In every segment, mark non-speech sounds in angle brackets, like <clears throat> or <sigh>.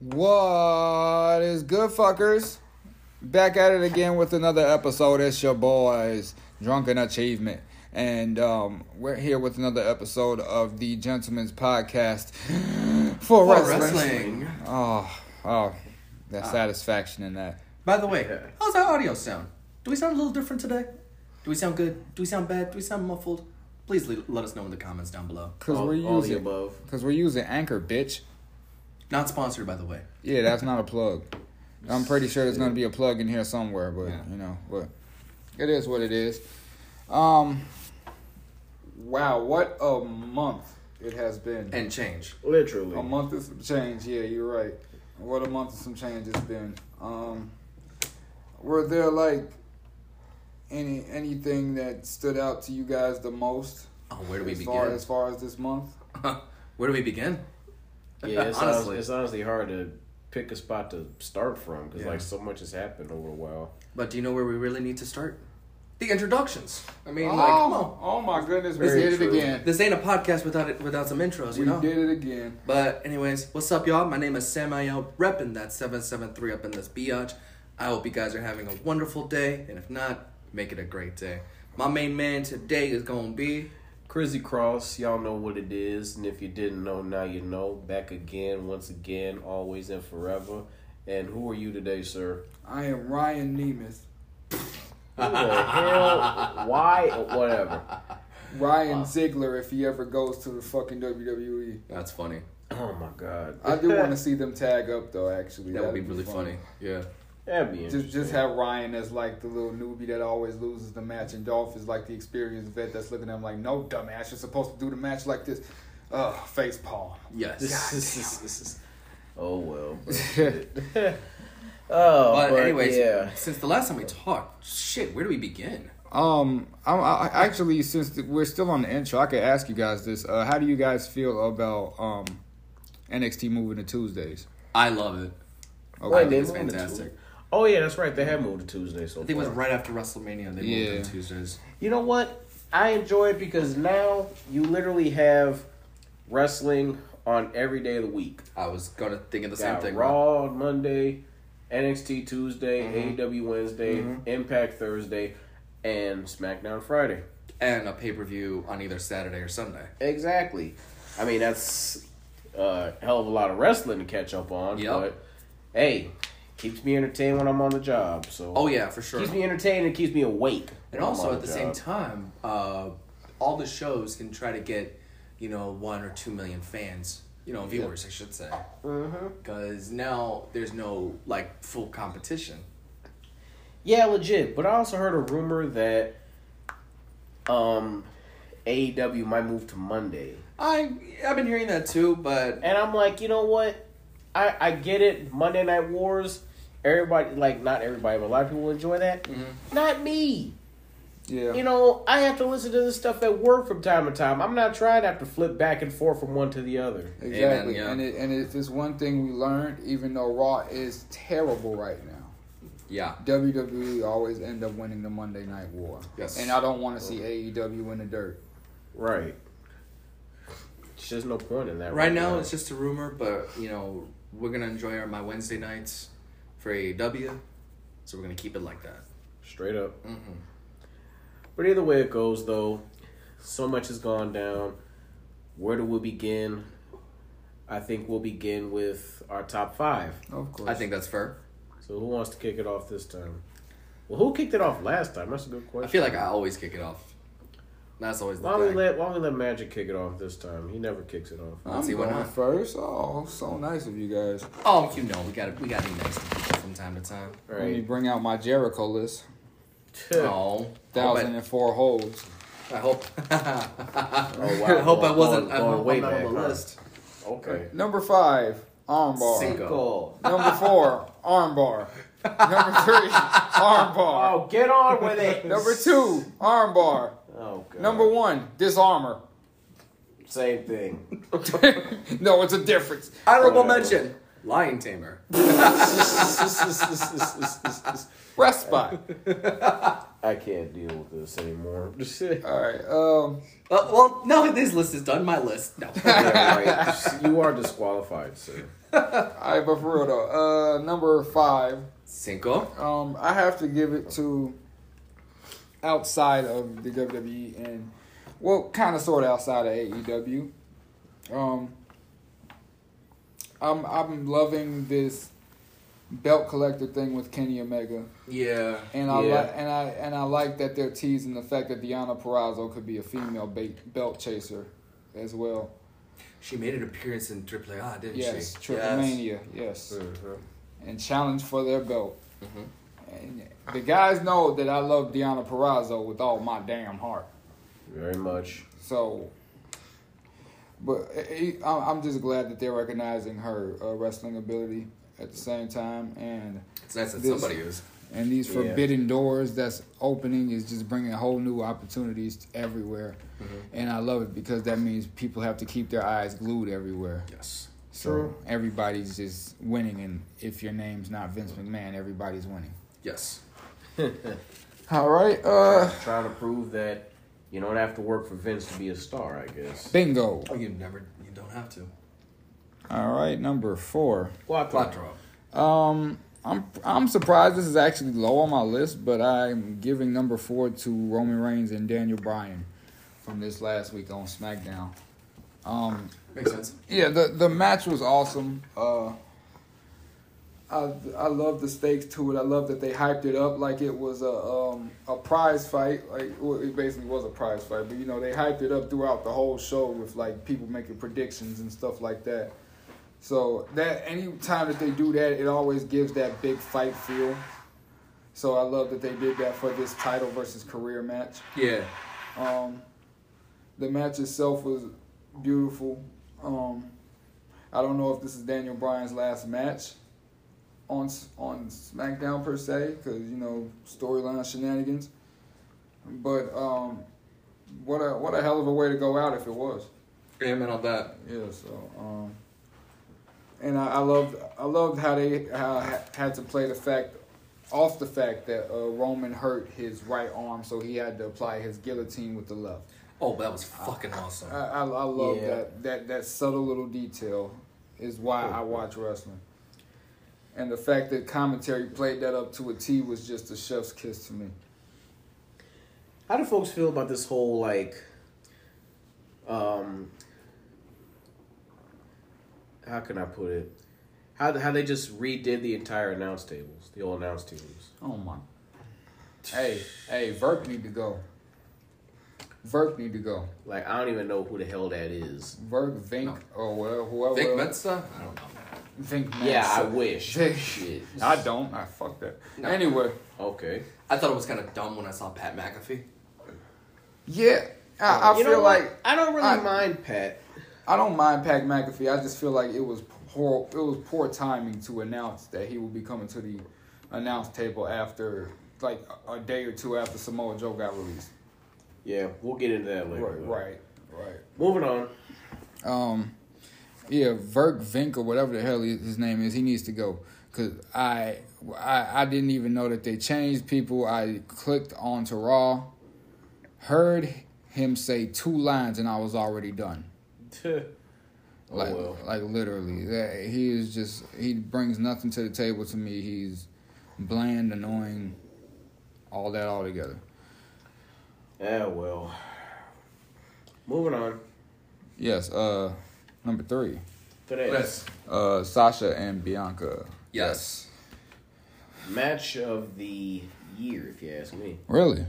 What is good, fuckers? Back at it again with another episode. It's your boys, Drunken Achievement. And um, we're here with another episode of the Gentleman's Podcast <gasps> for, For wrestling. wrestling. Oh, oh, that satisfaction in that. By the way, how's our audio sound? Do we sound a little different today? Do we sound good? Do we sound bad? Do we sound muffled? Please le- let us know in the comments down below. Cause we're all the using, above. cause we're using Anchor, bitch. Not sponsored, by the way. Yeah, that's not a plug. I'm pretty sure there's gonna be a plug in here somewhere, but Yeah. you know, but it is what it is. Um, wow, what a month it has been. And change. Literally. a month of some change. Yeah, you're right. What a month of some change it's been. Um, were there like any anything that stood out to you guys the most? Oh, where do we as begin? Far, as far as this month, <laughs> where do we begin? Yeah, <laughs> it's honestly. honestly, it's honestly hard to pick a spot to start from because Yeah. like so much has happened over a while. But do you know where we really need to start? The introductions. I mean, oh, like, oh come on. oh my goodness, we Very did it true. again. This ain't a podcast without it, without some intros, you know? we know. did it again. But anyways, what's up, y'all? My name is Samael, repping that seven seven three up in this biatch. I hope you guys are having a wonderful day, and if not, make it a great day. My main man today is gonna be Crizzy Cross, y'all know what it is, and if you didn't know, now you know. Back again, once again, always and forever. And who are you today, sir? I am Ryan Nemeth. Who the hell? Why? Whatever. Ryan Ziggler, if he ever goes to the fucking WWE. that's funny. Oh my god. I do want to <laughs> see them tag up though. Actually, That would be That'd really funny. Yeah. That'd be Just interesting. just have Ryan as like the little newbie that always loses the match, and Dolph is like the experienced vet that's looking at him like, "No, dumbass, you're supposed to do the match like this." Ugh, face palm. Yes. Is. Oh well. but <laughs> <laughs> oh, but, but, anyways, yeah. since the last time we talked, shit, where do we begin? Um, I, I actually since we're still on the intro, I could ask you guys this: uh, How do you guys feel about um NXT moving to Tuesdays? I love it. Okay. I Wait, think it's they moved to fantastic. Tuesday? Oh yeah, that's right. They have moved to Tuesdays. so I think it was right after WrestleMania they Yeah. moved on Tuesdays. You know what? I enjoy it because now you literally have wrestling on every day of the week. I was gonna think of the same thing. Raw on Monday, NXT Tuesday, Mhm. AEW Wednesday, Mhm. Impact Thursday, and SmackDown Friday. And a pay per view on either Saturday or Sunday. Exactly. I mean that's a hell of a lot of wrestling to catch up on. Yep. But hey, keeps me entertained when I'm on the job. So Oh yeah, for sure. keeps me entertained and keeps me awake. And also at the same time, uh, all the shows can try to get, you know, one or two million fans, you know, viewers, I should say, because now there's no like full competition. Yeah, legit. But I also heard a rumor that um AEW might move to Monday. I I've been hearing that too, but And I'm like, you know what? I I get it. Monday Night Wars. Everybody like not everybody, but a lot of people enjoy that. Mhm. Not me. Yeah, You know, I have to listen to this stuff at work from time to time. I'm not trying to have to flip back and forth from one to the other. exactly. yeah. And it, and if it's one thing we learned, even though Raw is terrible right now, yeah, WWE always end up winning the Monday Night War. Yes. And I don't want to see AEW in the dirt. Right. There's no point in that. right now it's just a rumor, but you know we're gonna enjoy our my Wednesday nights for AEW, so we're gonna keep it like that. straight up. hmm But either way it goes, though, so much has gone down. Where do we begin? I think we'll begin with our top five. Of course. I think that's fair. So who wants to kick it off this time? Well, who kicked it off last time? That's a good question. I feel like I always kick it off. That's always the Why don't we let Why don't we let Magic kick it off this time? He never kicks it off. I'm Let's see, why going not? first. Oh, so nice of you guys. Oh, you know, we gotta we gotta be nice to people from time to time. All Let me bring out my Jericho list. Oh, Thousand and four holes. I hope. <laughs> Oh, wow. I hope I wasn't. going- I going hope way I'm not on the list. Okay. Uh, number five, armbar. Cinco. Number four, armbar. Number three, <laughs> armbar. Oh, get on with it. Number two, armbar. Oh, God. Number one, disarmor. Same thing. <laughs> no, it's a difference. Honorable Whatever. mention: Lion Tamer. <laughs> Respite. I can't deal with this anymore. <laughs> All right. Um. Uh, well, now that this list is done, my list. No. <laughs> yeah, right. You are disqualified, sir. All right, but for real though, uh, number five. Cinco. Um, I have to give it to outside of the WWE and well, kind of sort of outside of AEW. Um, I'm I'm loving this belt collector thing with Kenny Omega, Yeah. and I Yeah. like and I and I like that they're teasing the fact that Deonna Purrazzo could be a female bait, belt chaser as well. She made an appearance in AAA, didn't Yes, she? Triple Mania, yes, and challenge for their belt. Mhm. And the guys know that I love Deonna Purrazzo with all my damn heart. Very much. So, but eh, I'm I'm just glad that they're recognizing her uh, wrestling ability at the same time, and It's nice that This- somebody is. and these Yeah. forbidden doors that's opening is just bringing whole new opportunities everywhere, and I love it because that means people have to keep their eyes glued everywhere. Yes. So True. everybody's just winning, and if your name's not Vince McMahon, everybody's winning. Yes. <laughs> All right, uh, Trying to prove that you don't have to work for Vince to be a star, I guess. bingo. Oh, you never. You don't have to. All right, number four. Quattro. Um, I'm I'm surprised this is actually low on my list, but I'm giving number four to Roman Reigns and Daniel Bryan from this last week on SmackDown. Um, Makes sense. yeah, the the match was awesome. Uh, I I love the stakes to it. I love that they hyped it up like it was a um a prize fight. Like well, it basically was a prize fight, but you know they hyped it up throughout the whole show with like people making predictions and stuff like that. So that any time that they do that, it always gives that big fight feel. So I love that they did that for this title versus career match. Yeah. Um, the match itself was beautiful. Um, I don't know if this is Daniel Bryan's last match on on SmackDown per se, because you know storyline shenanigans. But um, what a what a hell of a way to go out if it was. Amen on that. Yeah. So um, and I, I loved I loved how they how ha- had to play the fact off the fact that uh, Roman hurt his right arm, so he had to apply his guillotine with the left. Oh, that was fucking awesome. I, I, I love Yeah. that, that that subtle little detail is why I watch wrestling. And the fact that commentary played that up to a T was just a chef's kiss to me. How do folks feel about this whole like um how can I put it? How how they just redid the entire announce tables, the old announce tables. Oh my. Hey, hey, Verk need to go. Verk need to go. Like I don't even know who the hell that is. Verk, Vink, or whoever. whoever Vic Mensa? I don't know. Vink Yeah, I wish. <laughs> Shit. I don't. I fuck that. No. Anyway, Okay. I thought it was kind of dumb when I saw Pat McAfee. yeah, I, I feel like I don't really I- mind Pat. I don't mind Pat McAfee. I just feel like it was poor. It was poor timing to announce that he would be coming to the announce table after like a a day or two after Samoa Joe got released. Yeah, we'll get into that later. Right, right, right. Moving on. Um, yeah, Verk Vink or whatever the hell his name is, he needs to go. Cause I, I, I didn't even know that they changed people. I clicked onto Raw, heard him say two lines, and I was already done. <laughs> oh Like, well. like literally, that he is just he brings nothing to the table to me. He's bland, annoying, all that all together. Yeah, well. Moving on. Yes. Uh, number three, Today. Yes. uh, Sasha and Bianca. Yes. Match of the year, if you ask me. Really?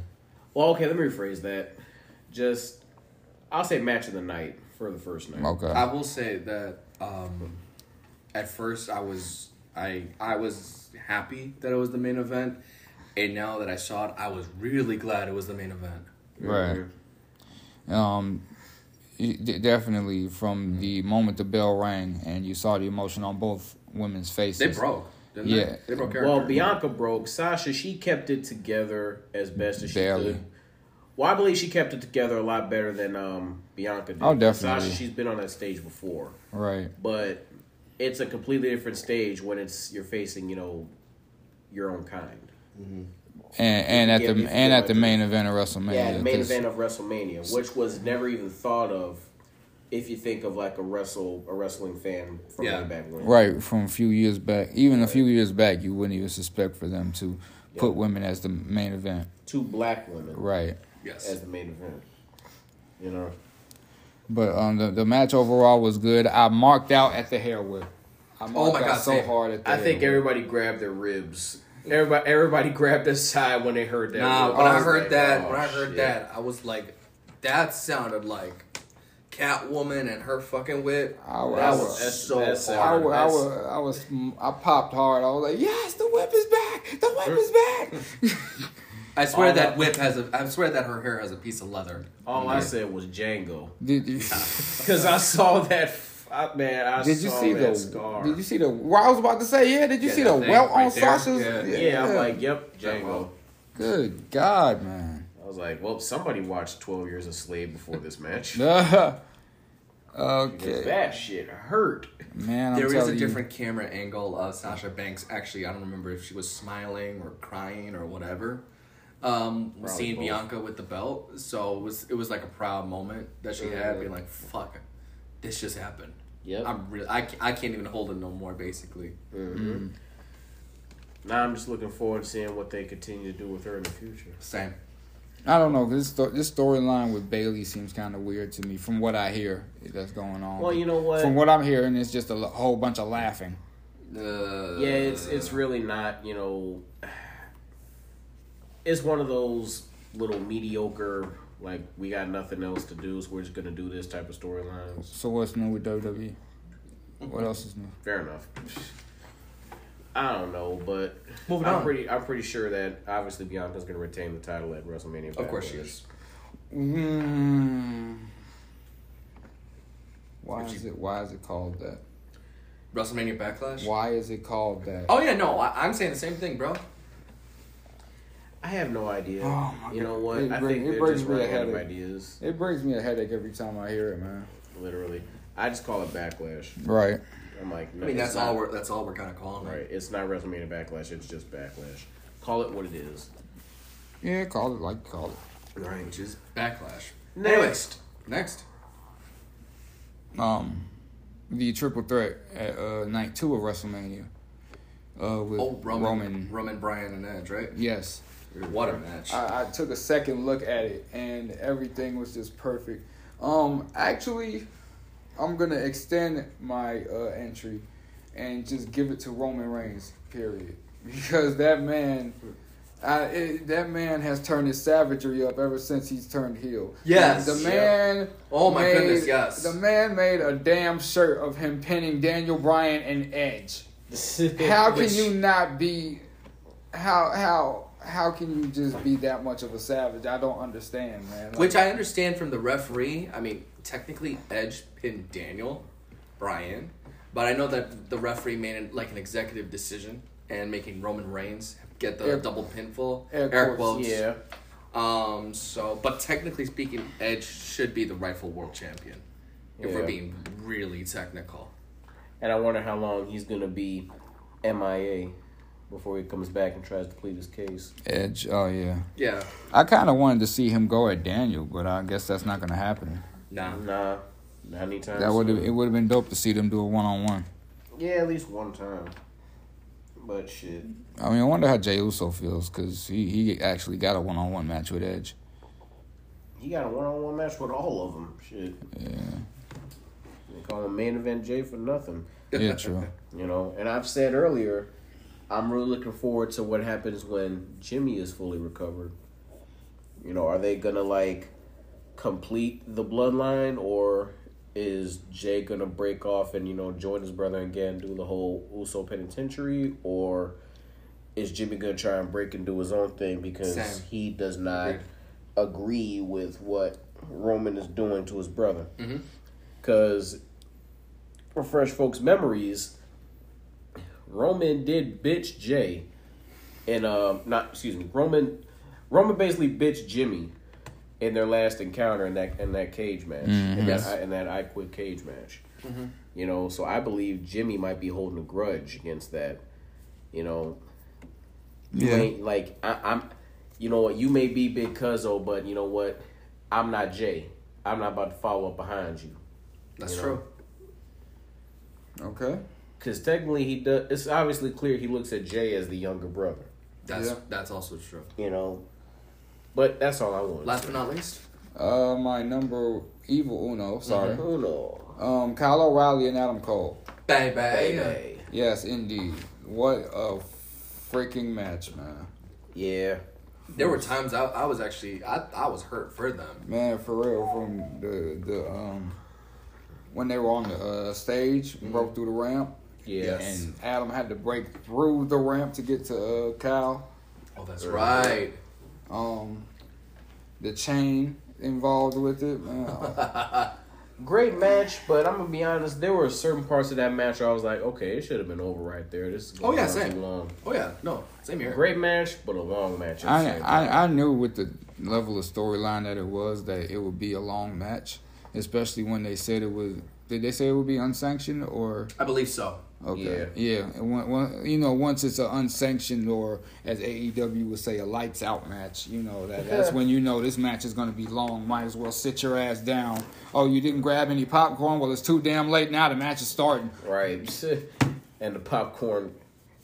Well, okay, let me rephrase that. Just, I'll say match of the night for the first night. Okay. I will say that um, at first I was I I was happy that it was the main event, and now that I saw it, I was really glad it was the main event. Right. Um, it- de- definitely from the moment the bell rang and you saw the emotion on both women's faces. They broke, didn't Yeah. they? They broke character. Well, Bianca broke. Sasha, she kept it together as best as she could. Well, I believe she kept it together a lot better than um, Bianca did. Oh, definitely. Sasha, she's been on that stage before, Right. but it's a completely different stage when it's you're facing, you know, your own kind. And and at the and at the main event of WrestleMania. Yeah, the main 'cause- event of WrestleMania, which was never even thought of if you think of like a wrestle a wrestling fan from Yeah. way back when. Right, from a few years back. Even a few years back, you wouldn't even suspect for them to put women as the main event. Two black women Right. Yes. as the main event. You know. But um, the, the match overall was good. I marked out at the hair whip. I marked Oh my out God, so same. hard at the I hair think whip. everybody grabbed their ribs. Everybody everybody grabbed their side when they heard that. Nah, when I was heard like, that, oh, when I heard shit. that, I was like, that sounded like Catwoman and her fucking whip. I, I, That was, was that's- so that's- I, hard. was, I, That's- was, I was, I popped hard. I was like, yes, the whip is back. The whip is back. <laughs> I swear All that whip has a. I swear that her hair has a piece of leather. All I said was Django. <laughs> Because I saw that f- I, man, I did you saw see that the? scar. Did you see the? Well, I was about to say, yeah. Did you Yeah, see the thing welt right on there. Sasha's? Yeah. yeah, I'm like, yep, Django. Django. good God, man. I was like, well, somebody watched 12 Years a Slave before this match. <laughs> Because okay, that shit hurt. man. I'm There is telling a you. different camera angle of Sasha Banks. Actually, I don't remember if she was smiling or crying or whatever. Um, Probably seeing both. Bianca with the belt, so it was it was like a proud moment that she had, Mhm. being like, "Fuck, this just happened." Yep. I'm really, I, I can't even hold it no more. Basically, hmm Now I'm just looking forward to seeing what they continue to do with her in the future. same. I don't know. This sto- this storyline with Bayley seems kind of weird to me. From what I hear, that's going on. Well, you know what? From what I'm hearing, it's just a l- whole bunch of laughing. Uh, yeah, it's it's really not. You know, <sighs> it's one of those little mediocre. Like we got nothing else to do, so we're just gonna do this type of storylines. So what's new with WWE? What else is new? Fair enough. I don't know, but Moving I'm on. pretty. I'm pretty sure that obviously Bianca's gonna retain the title at WrestleMania. Of course she is. Mm. Why If is she- it? Why is it called that? WrestleMania Backlash. Why is it called that? Oh yeah, no, I, I'm saying the same thing, bro. I have no idea. Oh, my you know what? It I think it they're brings just me a running out of headache. ideas. It brings me a headache every time I hear it, man. Literally, I just call it Backlash. Right. I'm like, no, I mean, that's not- all we're that's all we're kind of calling it. Right, it's not WrestleMania Backlash. It's just Backlash. Call it what it is. Yeah, call it like call it. Right, which is Backlash. Next. Next. Um, the triple threat at uh, night two of WrestleMania. Uh, with Oh, Roman, Roman. Roman, Bryan, and Edge, right? Yes. What a match. I, I took a second look at it and everything was just perfect. Um, actually, I'm gonna extend my uh, entry and just give it to Roman Reigns. Period. <laughs> Because that man, I, it, that man has turned his savagery up ever since he's turned heel. Yes. the Yeah. man. Oh my made- goodness, yes. The man made a damn shirt of him pinning Daniel Bryan and Edge. <laughs> How can Which- you not be? How how how can you just be that much of a savage? I don't understand, man. Like, Which I understand from the referee. I mean, technically, Edge pinned Daniel Bryan, but I know that the referee made it like an executive decision and making Roman Reigns get the Air- double pinfall. air Air quotes. quotes. Yeah. Um. So, but technically speaking, Edge should be the rightful world champion. If we're being really technical. And I wonder how long he's gonna be MIA before he comes back and tries to plead his case. Edge. Oh yeah. Yeah. I kind of wanted to see him go at Daniel, but I guess that's not gonna happen. Nah. Nah, not anytime. That would have it would have been dope to see them do a one on one. Yeah, at least one time. But shit. I mean, I wonder how Jey Uso feels because he he actually got a one on one match with Edge. He got a one on one match with all of them. Shit. Yeah. They call him main event Jay for nothing. Yeah. True. <laughs> You know, and I've said earlier, I'm really looking forward to what happens when Jimmy is fully recovered. You know, are they gonna like complete the bloodline, or is Jey gonna break off and you know join his brother again, do the whole Uso penitentiary, or is Jimmy gonna try and break and do his own thing because Same. he does not Agreed. agree with what Roman is doing to his brother? Mm-hmm. Because refresh folks' memories, Roman did bitch Jey, and um, not excuse me, Roman, Roman basically bitched Jimmy in their last encounter in that in that cage match, in that in that I quit cage match. You know, so I believe Jimmy might be holding a grudge against that. You know, You Yeah. ain't like I, I'm. You know what? You may be Big Cuzzo, but you know what? I'm not Jey. I'm not about to follow up behind you. That's You know. true. Okay. Because technically, he does. It's obviously clear he looks at Jey as the younger brother. That's Yeah. that's also true. You know, but that's all I want. Last but not least, Uh, my number evil Uno. Sorry. Uno, Um, Kyle O'Reilly and Adam Cole. bang bang. baby. Yes, indeed. What a freaking match, man. Yeah, There were times I, I was actually I, I was hurt for them. Man, for real, from the the um when they were on the uh, stage, broke through the ramp, yes. and Adam had to break through the ramp to get to uh, Kyle. Oh, that's Right. right. Um, the chain involved with it, man. <laughs> Great match, but I'm gonna be honest. There were certain parts of that match where I was like, okay, it should have been over right there. This is Oh, yeah, same. too long. Oh yeah, no, same here. Great match, but a long match. I. I I knew with the level of storyline that it was that it would be a long match, especially when they said it was. Did they say it would be unsanctioned or? I believe so. Okay. Yeah. And when, when, you know, once it's an unsanctioned or as AEW would say, a lights out match, you know, that that's <laughs> when you know this match is going to be long. Might as well sit your ass down. Oh, you didn't grab any popcorn? Well, it's too damn late now. The match is starting. right, <laughs> and the popcorn,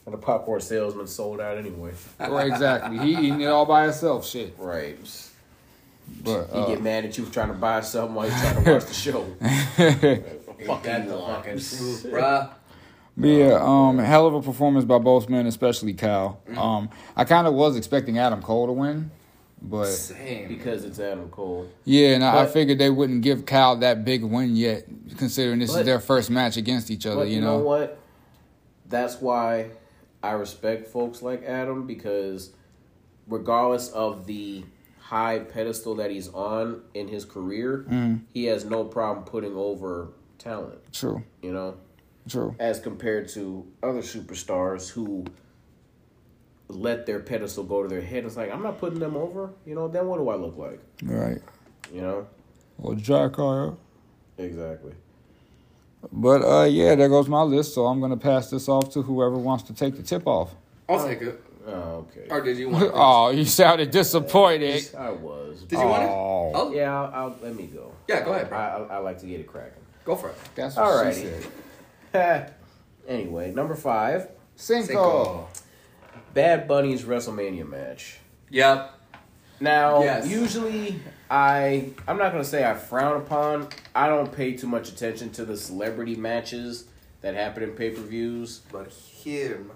and the popcorn salesman sold out anyway. Right, exactly. He eating it all by himself. Shit. Right. But He uh, get mad at you for trying to buy something while you're trying to watch the show. <laughs> Ain't that the fucking bruh. But yeah, um, hell of a performance by both men, especially Kyle. Um, I kind of was expecting Adam Cole to win, but Same. because it's Adam Cole. yeah, and I, I But- figured they wouldn't give Kyle that big win yet, considering this But- is their first match against each other. But you you know, what? That's why I respect folks like Adam because regardless of the high pedestal that he's on in his career, Mm. he has no problem putting over talent, True, you know, true. as compared to other superstars who let their pedestal go to their head. It's like, I'm not putting them over, you know, then what do I look like? Right. You know? Well, Jack Kyle. Exactly. But uh, yeah, there goes my list. So I'm gonna pass this off to whoever wants to take the tip off. I'll take it. Oh, okay. Or did you want? <laughs> oh, you sounded disappointed. I was. Did you want it? Oh. Oh, yeah. Yeah, I'll, I'll, let me go. Yeah, go ahead. I, I, I like to get it cracking. Go for it. That's what she Alrighty. said. <laughs> anyway, number five, Cinco. Cinco. Bad Bunny's WrestleMania match. Yep. Now, Yes. usually I I'm not gonna say I frown upon. I don't pay too much attention to the celebrity matches that happen in pay per views. But him.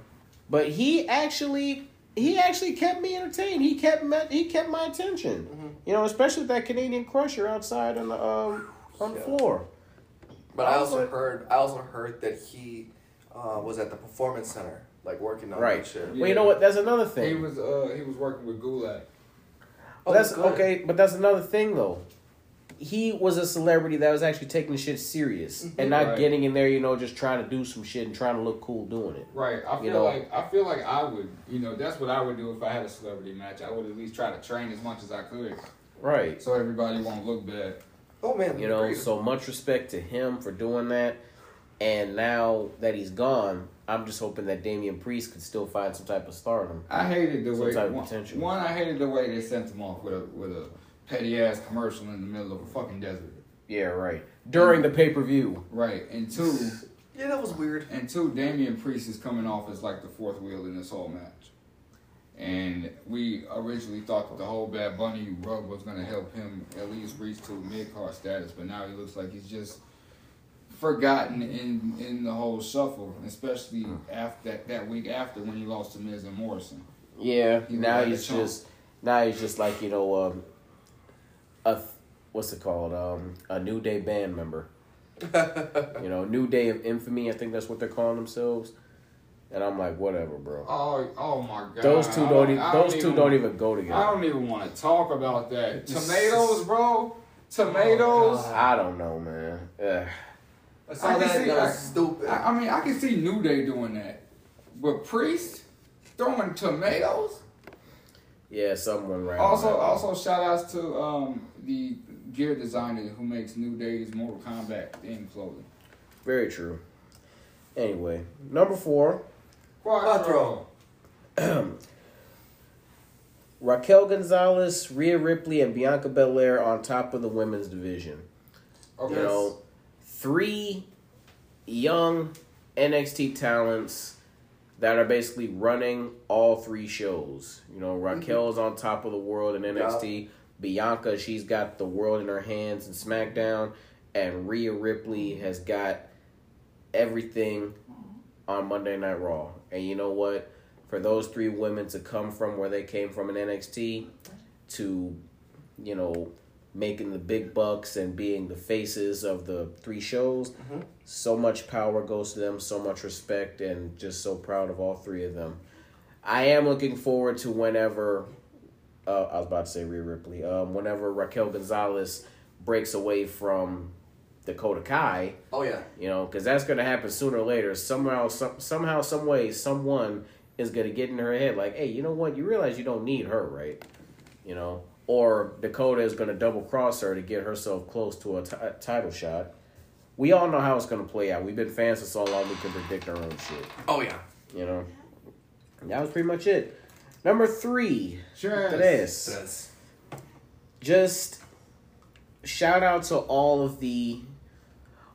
But he actually he actually kept me entertained. He kept me, he kept my attention. Mm-hmm. You know, especially with that Canadian Crusher outside on the um on the floor. But I also heard. I also heard that he uh, was at the performance center, like working on Right. that shit. Well, you know what? That's another thing. He was uh he was working with Gulak. Oh, that's good. okay, but that's another thing though. He was a celebrity that was actually taking shit serious and not Right. getting in there, you know, just trying to do some shit and trying to look cool doing it. Right. I feel You know? like I feel like I would, you know, that's what I would do if I had a celebrity match. I would at least try to train as much as I could, Right. so everybody won't look bad. Oh man. You know, agreed. so much respect to him for doing that. And now that he's gone, I'm just hoping that Damian Priest could still find some type of stardom. I hated the Some way type of one, potential. one, I hated the way they sent him off with a with a petty ass commercial in the middle of a fucking desert. Yeah, right. During the pay per view. Right. And two, <laughs> yeah, that was weird. and two, Damian Priest is coming off as like the fourth wheel in this whole match. And we originally thought that the whole Bad Bunny rub was going to help him at least reach to mid card status, but now he looks like he's just forgotten in in the whole shuffle, especially after that, that week after when he lost to Miz and Morrison. Yeah, He now he's just now he's just like you know um, a what's it called um, a New Day band member. <laughs> you know, New Day of Infamy. I think that's what they're calling themselves. And I'm like, whatever, bro. Oh, oh my God! Those two I don't. e- I those two don't even go together. I don't even want to talk about that. Tomatoes, bro. Tomatoes. God. I don't know, man. Yeah. I I can see- that I- stupid. I, I mean, I can see New Day doing that, but Priest throwing tomatoes. Yeah, someone right. Also, also shout outs to um, the gear designer who makes New Day's Mortal Kombat in clothing. very true. Anyway, number four, Quattro. <clears throat> Raquel Gonzalez, Rhea Ripley, and Bianca Belair on top of the women's division. Okay. You know, three young NXT talents that are basically running all three shows. You know, mm-hmm. Raquel's on top of the world in NXT. Bianca, she's got the world in her hands in SmackDown, and Rhea Ripley has got everything on Monday Night Raw. And you know what? For those three women to come from where they came from in NXT to, you know, making the big bucks and being the faces of the three shows, so much power goes to them, so much respect, and just so proud of all three of them. I am looking forward to whenever uh, I was about to say Rhea Ripley. Um, whenever Raquel Gonzalez breaks away from Dakota Kai, Oh yeah. you know, because that's going to happen sooner or later. Somehow, some, somehow, some way, someone is going to get in her head like, hey, you know what? You realize you don't need her, right? You know, or Dakota is going to double cross her to get herself close to a title shot. We all know how it's going to play out. We've been fans for so long we can predict our own shit. Oh yeah. You know, And that was pretty much it. Number three, Sure. just shout out to all of the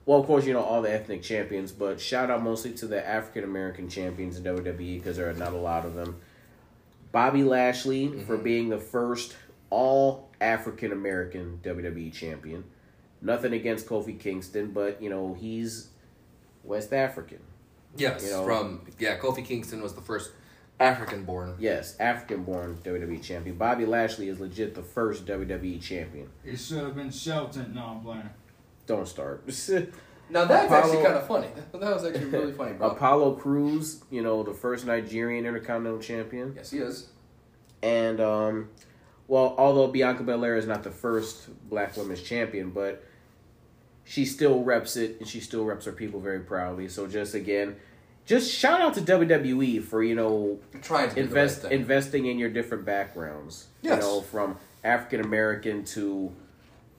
well of course you know all the ethnic champions but shout out mostly to the african american champions in wwe because there are not a lot of them bobby lashley mm-hmm. for being the first all african american wwe champion nothing against kofi kingston but you know he's west african Yes. You know- From yeah, Kofi Kingston was the first African born. yes african born wwe champion bobby lashley is legit the first wwe champion It should have been Shelton. No, I'm playing. Don't start <laughs> Now that's Apollo- actually kind of funny. That was actually really funny, bro. Apollo Crews, you know, the first Nigerian Intercontinental Champion. yes, he is. And, um, well, although Bianca Belair is not the first black women's champion, but she still reps it and she still reps her people very proudly. So, just again, just shout out to WWE for, you know, Trying to invest right investing in your different backgrounds. Yes. You know, from African American to,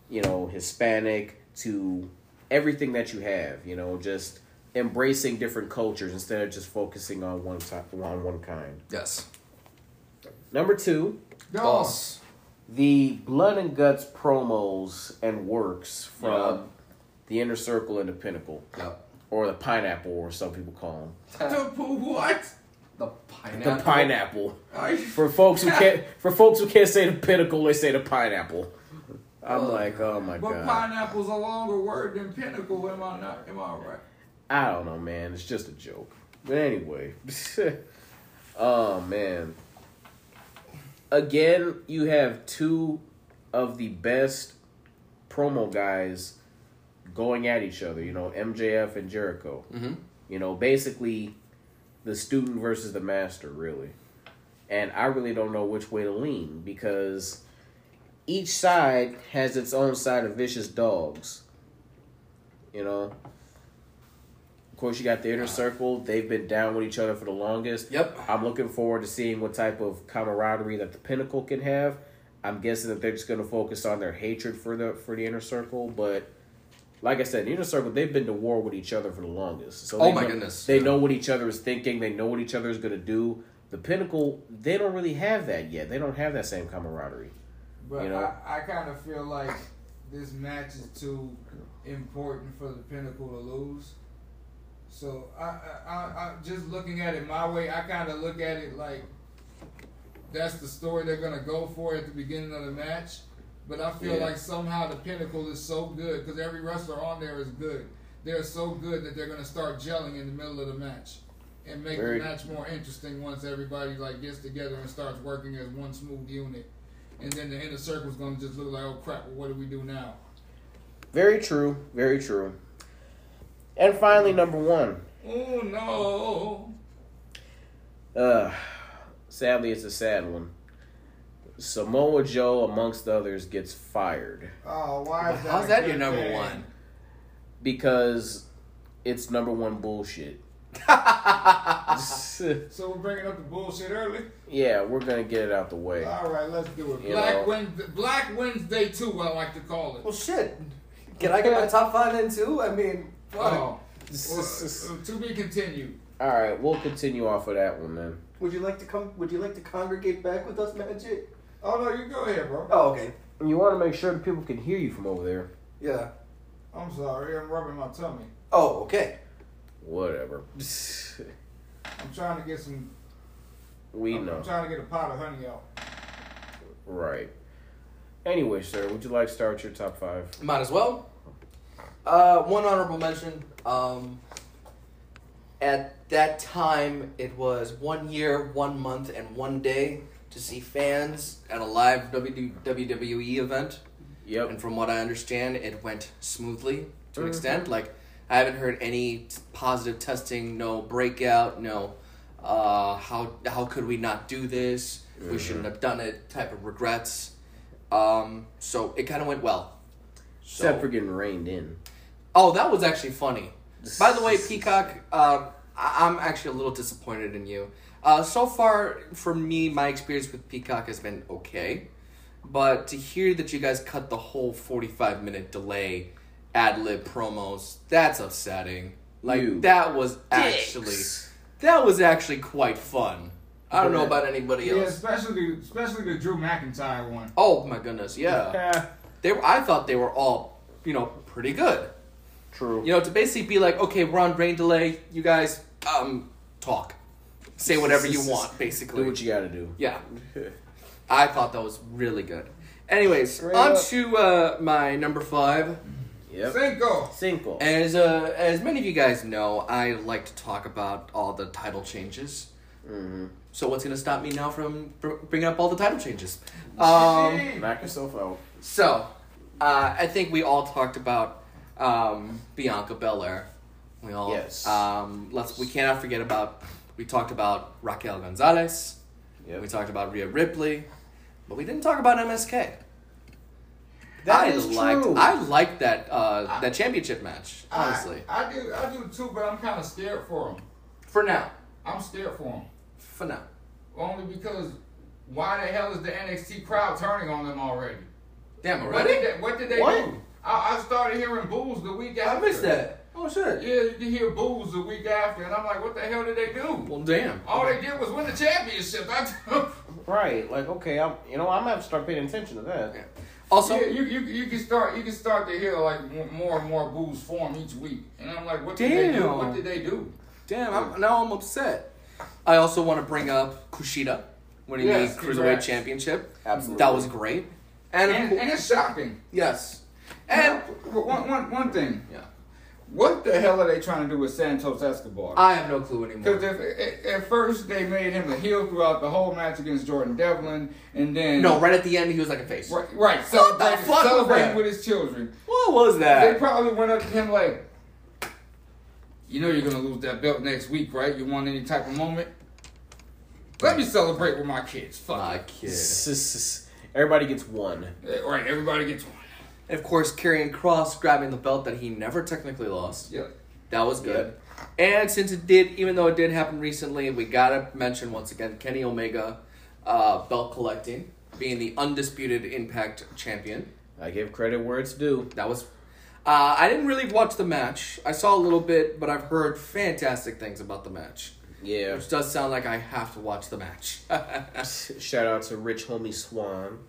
you know, Hispanic to everything that you have. You know, just embracing different cultures instead of just focusing on one type, on one kind. yes. Number two, Boss. the blood and guts promos and works from Yeah. the inner circle and the pinnacle, Yep. or the pineapple, or some people call them. <laughs> The what? The pineapple. The pineapple. I, For folks who can't, <laughs> for folks who can't say the pinnacle, they say the pineapple. I'm like, oh my but god. But pineapple's a longer word than pinnacle. Am I not? Am I right? I don't know, man. It's just a joke. But anyway, <laughs> oh man. Again, you have two of the best promo guys going at each other. You know, MJF and Jericho. Mm-hmm. You know, basically the student versus the master, really. And I really don't know which way to lean because each side has its own side of vicious dogs. You know? Of course, you got the inner circle. They've been down with each other for the longest. Yep. I'm looking forward to seeing what type of camaraderie that the pinnacle can have. I'm guessing that they're just going to focus on their hatred for the for the inner circle, but like I said, the inner circle they've been to war with each other for the longest. So Oh they my know- goodness, they yeah. know what each other is thinking. They know what each other is going to do. The pinnacle they don't really have that yet. They don't have that same camaraderie. But You know? I, I kind of feel like this match is too important for the Pinnacle to lose. So I, I, I, just looking at it my way, I kind of look at it like that's the story they're gonna go for at the beginning of the match. But I feel Yeah. like somehow the Pinnacle is so good because every wrestler on there is good. They're so good that they're gonna start gelling in the middle of the match and make Very- the match more interesting once everybody like gets together and starts working as one smooth unit. And then the inner circle is gonna just look like, oh crap, what do we do now? Very true. Very true. And finally, number one. Oh no! Uh, sadly, it's a sad one. Samoa Joe, amongst others, gets fired Oh, why is that? How's that your number thing? one? because it's number one bullshit. <laughs> So we're bringing up the bullshit early. Yeah, we're gonna get it out the way. All right, let's do it. You Black know. Wednesday, Black Wednesday two, I like to call it. Well, shit. Can I get my top five in too? I mean, fuck. Oh, well, uh, to be continued. All right, we'll continue off of that one then. Would you like to come? Would you like to congregate back with us, Magic? Oh no, you go ahead, bro. Oh, okay. You want to make sure that people can hear you from over there. Yeah. I'm sorry, I'm rubbing my tummy. Oh, okay. Whatever. <laughs> I'm trying to get some. We I'm, know. I'm trying to get a pot of honey out. Right. Anyway, sir, would you like to start with your top five? Might as well. Uh, one honorable mention. Um, at that time, it was one year, one month, and one day to see fans at a live WWE event. Yep. And from what I understand, it went smoothly to an Mhm. extent. Like, I haven't heard any positive testing, no breakout, no, uh, how, how could we not do this? We shouldn't have done it type of regrets. Um, so it kind of went well. So- Except for getting reined in. Oh, that was actually funny. By the way, <laughs> Peacock, um, I- I'm actually a little disappointed in you. Uh, so far, for me, my experience with Peacock has been okay. But to hear that you guys cut the whole 45 minute delay ad lib promos, that's upsetting. Like, You that was actually. Dicks. That was actually quite fun. I don't know about anybody else. Yeah, else. especially especially the Drew McIntyre one. Oh my goodness, yeah. Yeah. They were, I thought they were all, you know, pretty good. True. You know, to basically be like, okay, we're on rain delay. You guys, um, talk, say whatever you want, <laughs> basically. Do what you gotta do. yeah, <laughs> I thought that was really good. Anyways, Straight on up. to uh, my number five. Yep. Cinco. Cinco. As uh, as many of you guys know, I like to talk about all the title changes. Mm-hmm. So what's gonna stop me now from br- bringing up all the title changes? Um, Knock yourself out. So, uh, I think we all talked about um, Bianca Belair. We all Yes. Um, let's we cannot forget about. We talked about Raquel Gonzalez. Yep. We talked about Rhea Ripley, but we didn't talk about MSK. That I is liked, true. I liked that uh, that championship match. Honestly, I, I do I do too, but I'm kind of scared for him. for now, I'm scared for him for now. only because why the hell is the NXT crowd turning on them already? Damn, What did they, what did they What? do? I, I started hearing boos the week after. I missed that. Oh shit. Yeah, you can hear boos the week after, and I'm like, what the hell did they do? Well, damn. All they did was win the championship. <laughs> Right. Like, okay, I'm. You know, I'm gonna have to start paying attention to that. Yeah. Also, yeah, you, you you can start you can start to hear like more- and more boos form each week, and I'm like, what did they do? Damn. What did they do? Damn, I'm, now I'm upset. I also want to bring up Kushida winning Yes, the Cruiserweight congrats. Championship. Absolutely. That was great. And, And, and it's shocking. yes. And And one, one, one thing, yeah. What the hell are they trying to do with Santos Escobar? I have no clue anymore. Because anymore. at, at first they made him a heel throughout the whole match against Jordan Devlin, and then No, right at the end he was like a face. right, right What the celebrating, was celebrating that? with his children. What was that? They probably went up to him like, "You know you're gonna lose that belt next week, right? You want any type of moment? Let me celebrate with my kids. Fuck My it. kid. Everybody gets one. Right, everybody gets one. And of course, Karrion Kross grabbing the belt that he never technically lost. Yep. That was good. And since it did, even though it did happen recently, we gotta mention once again Kenny Omega uh, belt collecting, being the undisputed Impact champion. I give credit where it's due. That was. Uh, I didn't really watch the match. I saw a little bit, but I've heard fantastic things about the match. Yeah. Which does sound like I have to watch the match. <laughs> Shout out to Rich Homie Swann.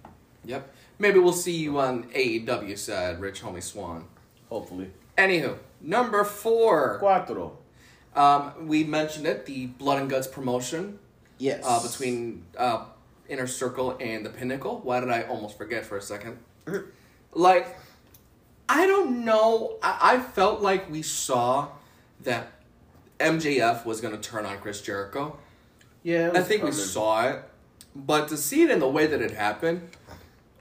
yep. Maybe we'll see you on AEW, side, Rich Homie Swann. Hopefully. Anywho, number four. Cuatro. Um, we mentioned it, the Blood and Guts promotion Yes. uh, between uh, Inner Circle and the Pinnacle. Why did I almost forget for a second? <laughs> like, I don't know. I, I felt like we saw that MJF was going to turn on Chris Jericho. Yeah. I was think we saw it, but to see it in the way that it happened,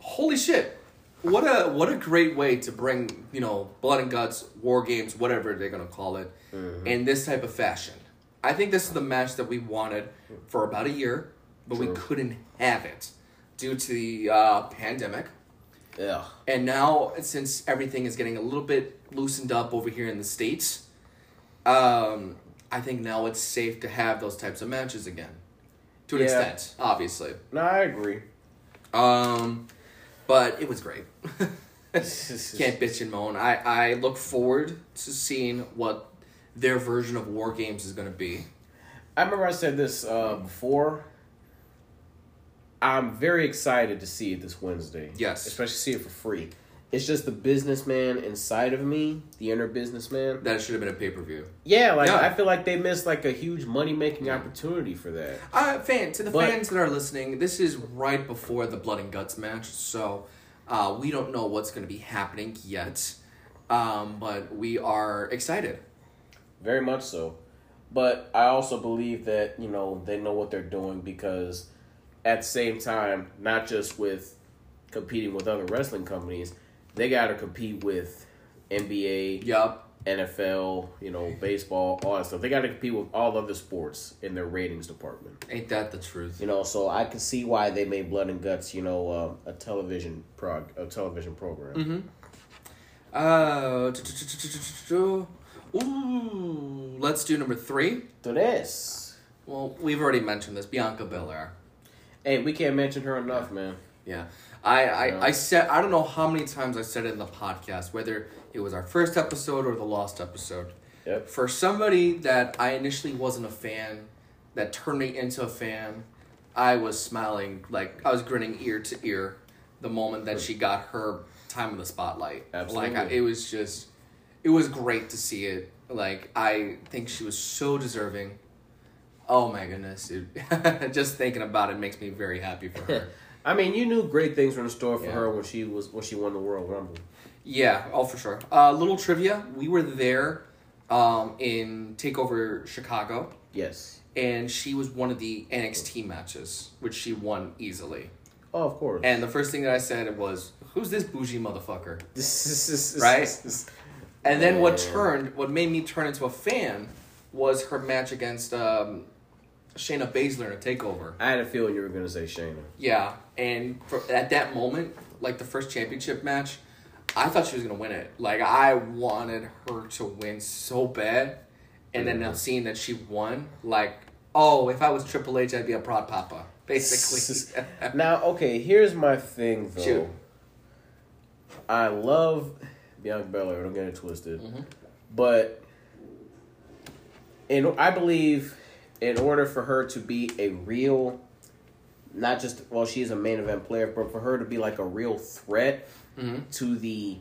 holy shit! What a what a great way to bring you know blood and guts, war games, whatever they're gonna call it, Mm-hmm. in this type of fashion. I think this is the match that we wanted for about a year, but we couldn't have it due to the uh, pandemic. Yeah. And now, since everything is getting a little bit loosened up over here in the States, um, I think now it's safe to have those types of matches again. To an Yeah. extent, obviously. No, I agree. Um, but it was great. <laughs> Can't bitch and moan. I, I look forward to seeing what their version of War Games is going to be. I remember I said this uh, before. I'm very excited to see it this Wednesday. Yes. especially see it for free. It's just the businessman inside of me, the inner businessman. That should have been a pay per view. Yeah, like Yeah. I feel like they missed like a huge money making opportunity for that. Uh, fan to the But- fans that are listening, this is right before the blood and guts match, so uh, we don't know what's going to be happening yet, um, but we are excited. Very much so. But I also believe that, you know, they know what they're doing because at the same time, not just with competing with other wrestling companies, they got to compete with NBA, Yup. NFL, you know, baseball, all that stuff. They got to compete with all other sports in their ratings department. Ain't that the truth? You know, so I can see why they made Blood and Guts, you know, um, a television prog, a television program. Mm-hmm. Uh, ooh, let's do number three. To this, Well, we've already mentioned this, Bianca Belair. hey, we can't mention her enough, man. Yeah. I, I, Yeah. I said I don't know how many times I said it in the podcast, whether it was our first episode or the lost episode. Yep. For somebody that I initially wasn't a fan, that turned me into a fan, I was smiling like I was grinning ear to ear the moment that she got her time in the spotlight. Absolutely. Like I, it was just it was great to see it. Like I think she was so deserving. Oh my goodness, dude. <laughs> just thinking about it makes me very happy for her. <laughs> I mean, you knew great things were in store for Yeah. her when she was when she won the Royal Rumble. Yeah, oh for sure. Uh, little trivia: we were there um, in Takeover Chicago, Yes. and she was one of the NXT matches, which she won easily. Oh, of course. And the first thing that I said was, "Who's this bougie motherfucker?" <laughs> this Right? And then what turned, what made me turn into a fan, was her match against um, Shayna Baszler in a Takeover. I had a feeling you were gonna say Shayna. Yeah, and for, at that moment, like the first championship match, I thought she was gonna win it. Like I wanted her to win so bad, and then now seeing that she won, like oh, if I was Triple H, I'd be a prod papa, <laughs> basically. <laughs> now, okay, here's my thing though. Shoot. I love Bianca Belair. Don't get it twisted, Mm-hmm. but and I believe in order for her to be a real, not just well, she's a main event player, but for her to be like a real threat Mhm. to the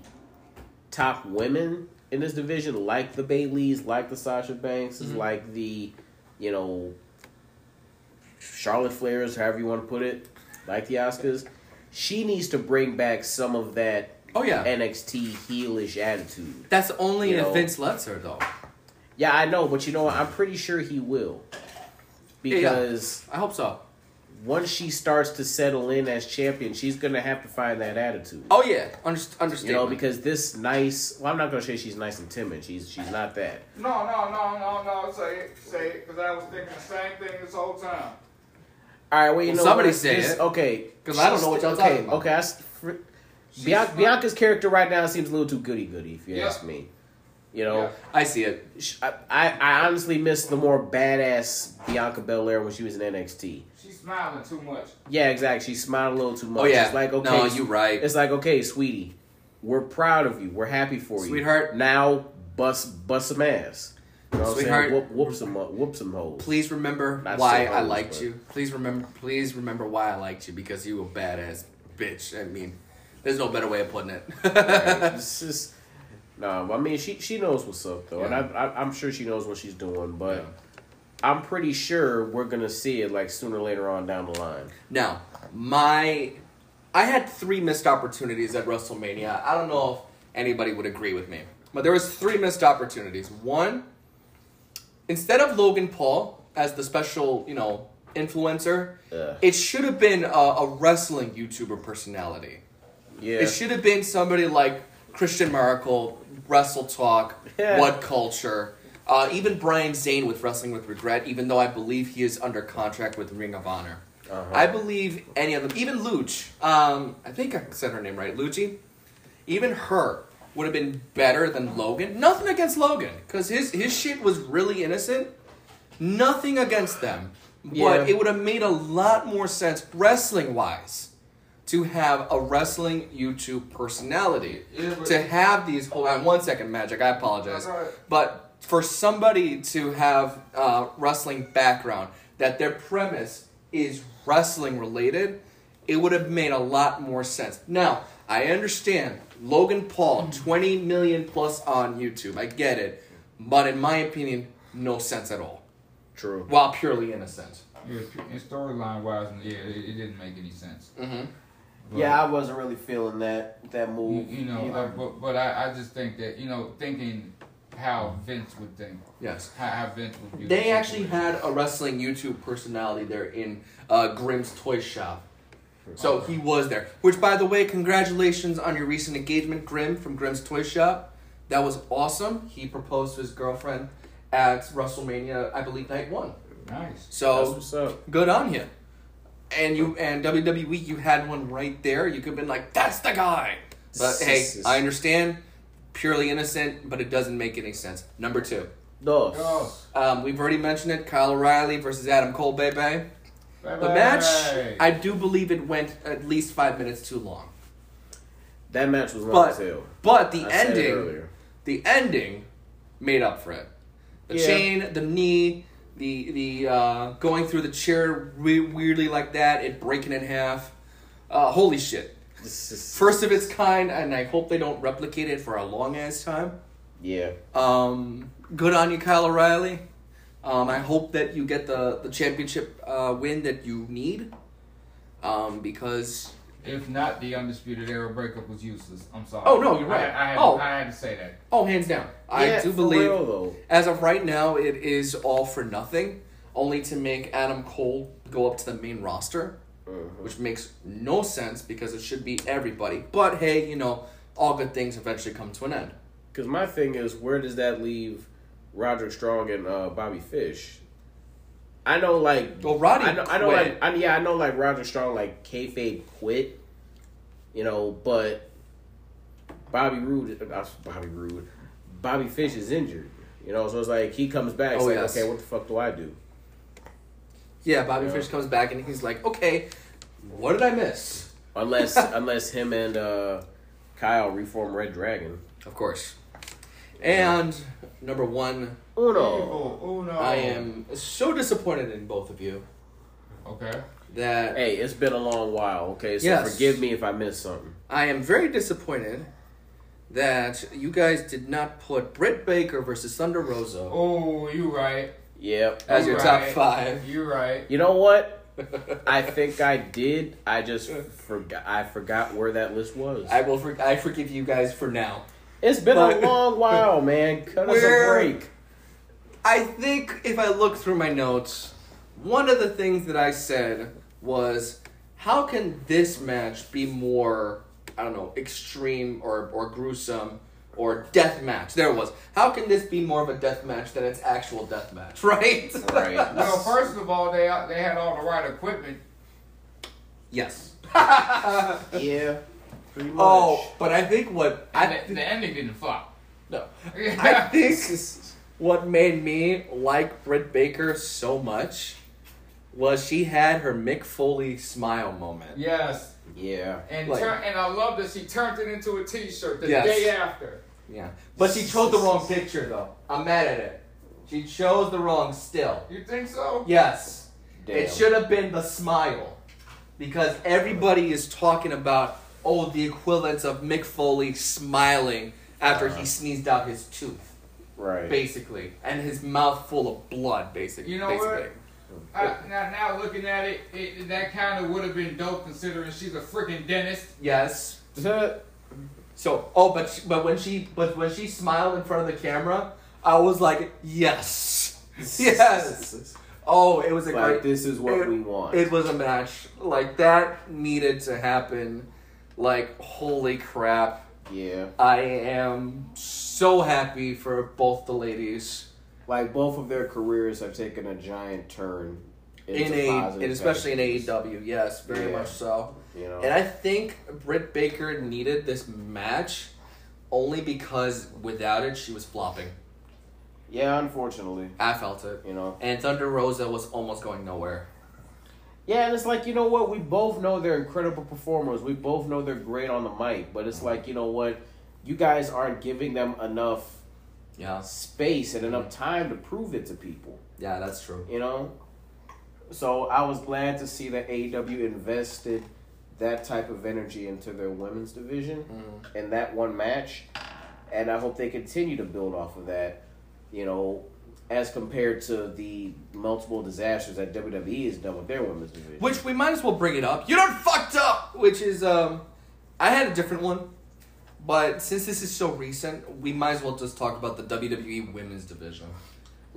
top women in this division, like the Bayleys, like the Sasha Banks, Mhm. like the, you know, Charlotte Flairs, however you want to put it, like the Asukas. She needs to bring back some of that oh yeah, NXT heelish attitude. that's only You if know. Vince lets her though. Yeah, I know, but you know what? I'm pretty sure he will. Yeah. Because I hope so. once she starts to settle in as champion, she's gonna have to find that attitude. Oh yeah, Underst- understand. You know, because this nice. Well, I'm not gonna say she's nice and timid. She's she's not that. No, no, no, no, no. Say it, say it, because I was thinking the same thing this whole time. All right, well, you Well, know, somebody what? say This- it. Okay, 'Cause I don't know what y'all okay, talking about. Okay, I s- fr- Bian- Bianca's character right now seems a little too goody goody, if you Yeah. ask me. You know, Yeah. I see it. I, I I honestly miss the more badass Bianca Belair when she was in NXT. She's smiling too much. Yeah, exactly. She smiled a little too much. Oh yeah, It's like okay, no, you right. It's like okay, sweetie, we're proud of you. We're happy for you, Sweetheart. Now bust bust some ass. You know what I'm Sweetheart. saying? Whoop, whoop some uh, whoop some hoes. Please remember Not why so I liked but- you. Please remember. Please remember why I liked you because you a badass bitch. I mean, there's no better way of putting it. Right? <laughs> It's just no. I mean, she she knows what's up though, Yeah. and I, I I'm sure she knows what she's doing. But Yeah. I'm pretty sure we're gonna see it like sooner or later on down the line. Now, my, I had three missed opportunities at WrestleMania. I don't know if anybody would agree with me, but there was three missed opportunities. One, instead of Logan Paul as the special, you know, influencer, Yeah. it should have been a, a wrestling YouTuber personality. Yeah. It should have been somebody like Christian Miracle, Wrestle Talk, Yeah. What Culture, uh, even Brian Zane with Wrestling with Regret, even though I believe he is under contract with Ring of Honor. Uh-huh. I believe any of them, even Luch, um, I think I said her name right, Lucci, even her would have been better than Logan. Nothing against Logan, because his, his shit was really innocent. Nothing against them. Yeah. But it would have made a lot more sense, wrestling wise, to have a wrestling YouTube personality. Yeah, to have these. Hold on one second, Magic. I apologize. That's all right. But for somebody to have uh, wrestling background, that their premise is wrestling related, it would have made a lot more sense. Now, I understand Logan Paul, 20 million plus on YouTube. I get it. But in my opinion, no sense at all. True. While purely innocent. Yeah, in storyline wise, yeah, it, it didn't make any sense. Mm-hmm. But, Yeah, I wasn't really feeling that that move. you know, either. uh, but but I, I just think that you know thinking how Vince would think, Yes. how, how Vince would view. They the actually had a wrestling YouTube personality there in uh, Grimm's Toy Shop. So he was there. Which, by the way, congratulations on your recent engagement, Grimm from Grimm's Toy Shop. That was awesome. He proposed to his girlfriend at WrestleMania, I believe, night one. nice. That's So what's up. good on you. And you and WWE, you had one right there. You could have been like, "That's the guy." But hey, I understand. Purely innocent, but it doesn't make any sense. Number two. Dos. Um, we've already mentioned it. Kyle O'Reilly versus Adam Cole, baby. The match, I do believe it went at least five minutes too long. That match was long But as but the I said it ending, the ending, made up for it. The Yeah. chain, the knee, the the uh, going through the chair we- weirdly like that, it breaking in half. Uh, holy shit! This is- First of its kind, and I hope they don't replicate it for a long ass time. yeah. Um, good on you, Kyle O'Reilly. Um, I hope that you get the the championship uh, win that you need. Um, because If not, the undisputed era breakup was useless. I'm sorry. Oh, no, you're right. I, I, had, Oh. I had to say that. oh, hands down, yeah, I do believe. real, though. As of right now, it is all for nothing, only to make Adam Cole go up to the main roster, Mhm. which makes no sense because it should be everybody. But hey, you know, all good things eventually come to an end. Because my thing is, where does that leave Roderick Strong and uh, Bobby Fish? I know, like, Well, Roddy I know, I know, like, I, yeah, I know, like Roderick Strong, like kayfabe quit, you know, but Bobby Roode, uh, Bobby Roode, Bobby Fish is injured, you know, so it's like he comes back, Oh, like, yes. okay, what the fuck do I do? Yeah, Bobby Yeah. Fish comes back and he's like, okay, what did I miss? Unless, <laughs> unless him and uh, Kyle reform Red Dragon. Of course. And number one, Uno. Evil, Uno. I am so disappointed in both of you Okay. that Hey, it's been a long while, okay, so Yes. forgive me if I missed something. I am very disappointed that you guys did not put Britt Baker versus Thunder Rosa Oh, you right. Yep. as You your top right. five. You right. You know what? <laughs> I think I did. I just forgot. I forgot where that list was. I will. For, I forgive you guys for now. it's been But- a long while, man. Cut us a Where- break. I think if I look through my notes, one of the things that I said was, how can this match be more, I don't know, extreme or, or gruesome or death match? There it was. How can this be more of a death match than its actual death match, <laughs> right? Right. <laughs> Well, first of all, they they had all the right equipment. yes. <laughs> Yeah. Pretty oh, much. Oh, but I think what And I the, the ending didn't flop. no, I think what made me like Britt Baker so much was she had her Mick Foley smile moment. yes. Yeah. And Like- turn, and I love that she turned it into a T-shirt the Yes. day after. Yeah, but she chose the wrong picture though. I'm mad at it. She chose the wrong still. You think so? Yes, Damn. it should have been the smile, because everybody is talking about oh the equivalence of Mick Foley smiling after Uh-huh. he sneezed out his tooth, Right. basically, and his mouth full of blood, basically. You know basically. what? I, now, now looking at it, it that kind of would have been dope considering she's a freaking dentist. Yes. So oh, but she, but when she but when she smiled in front of the camera, I was like yes, <laughs> yes. Oh, it was a Like great. this is what it, we want. It was a match like that needed to happen. Like holy crap! Yeah. I am so happy for both the ladies Like both of their careers have taken a giant turn in a and especially in AEW. Yes, very Yeah. much so. You know. And I think Britt Baker needed this match only because without it she was flopping. yeah, unfortunately, I felt it. you know. And Thunder Rosa was almost going nowhere. Yeah, and it's like, you know what? We both know they're incredible performers. We both know they're great on the mic. But it's like, you know what? You guys aren't giving them enough Yeah. space and enough time to prove it to people, Yeah, that's true. you know? So I was glad to see that AEW invested that type of energy into their women's division Mm. in that one match, and I hope they continue to build off of that. You know, as compared to the multiple disasters that WWE has done with their women's division. Which we might as well bring it up. You done fucked up. Which is um, I had a different one, but since this is so recent, we might as well just talk about the WWE Women's Division.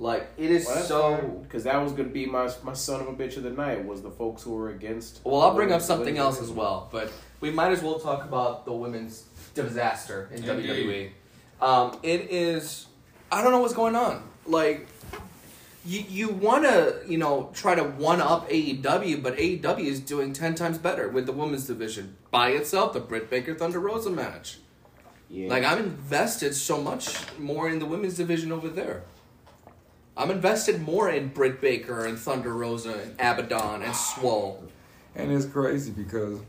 Like it is Well, so. because that was going to be my my son of a bitch of the night was the folks who were against. Well, I'll bring up something else as well, but we might as well talk about the women's disaster in Indeed. WWE. Um, it is, I don't know what's going on. Like, you you want to you know try to one up AEW, but AEW is doing ten times better with the women's division by itself. The Britt Baker Thunder Rosa match. Yeah. Like I'm invested so much more in the women's division over there. I'm invested more in Britt Baker and Thunder Rosa and Abadon and Swole. And it's crazy because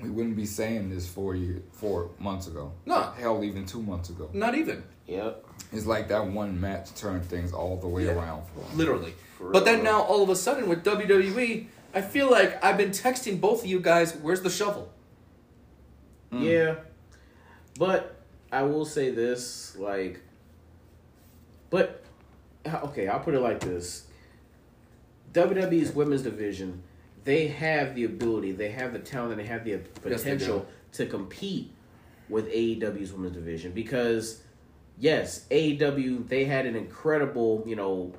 we wouldn't be saying this four year, four months ago. No, Hell, even two months ago. not even. Yep. It's like that one match turned things all the way Yeah. around for 'em. Literally. For But then now all of a sudden with WWE, I feel like I've been texting both of you guys, where's the shovel? Mm. Yeah. But I will say this, like, but okay, I'll put it like this: WWE's women's division, they have the ability, they have the talent, and they have the they potential to compete with AEW's women's division because, yes, AEW they had an incredible, you know,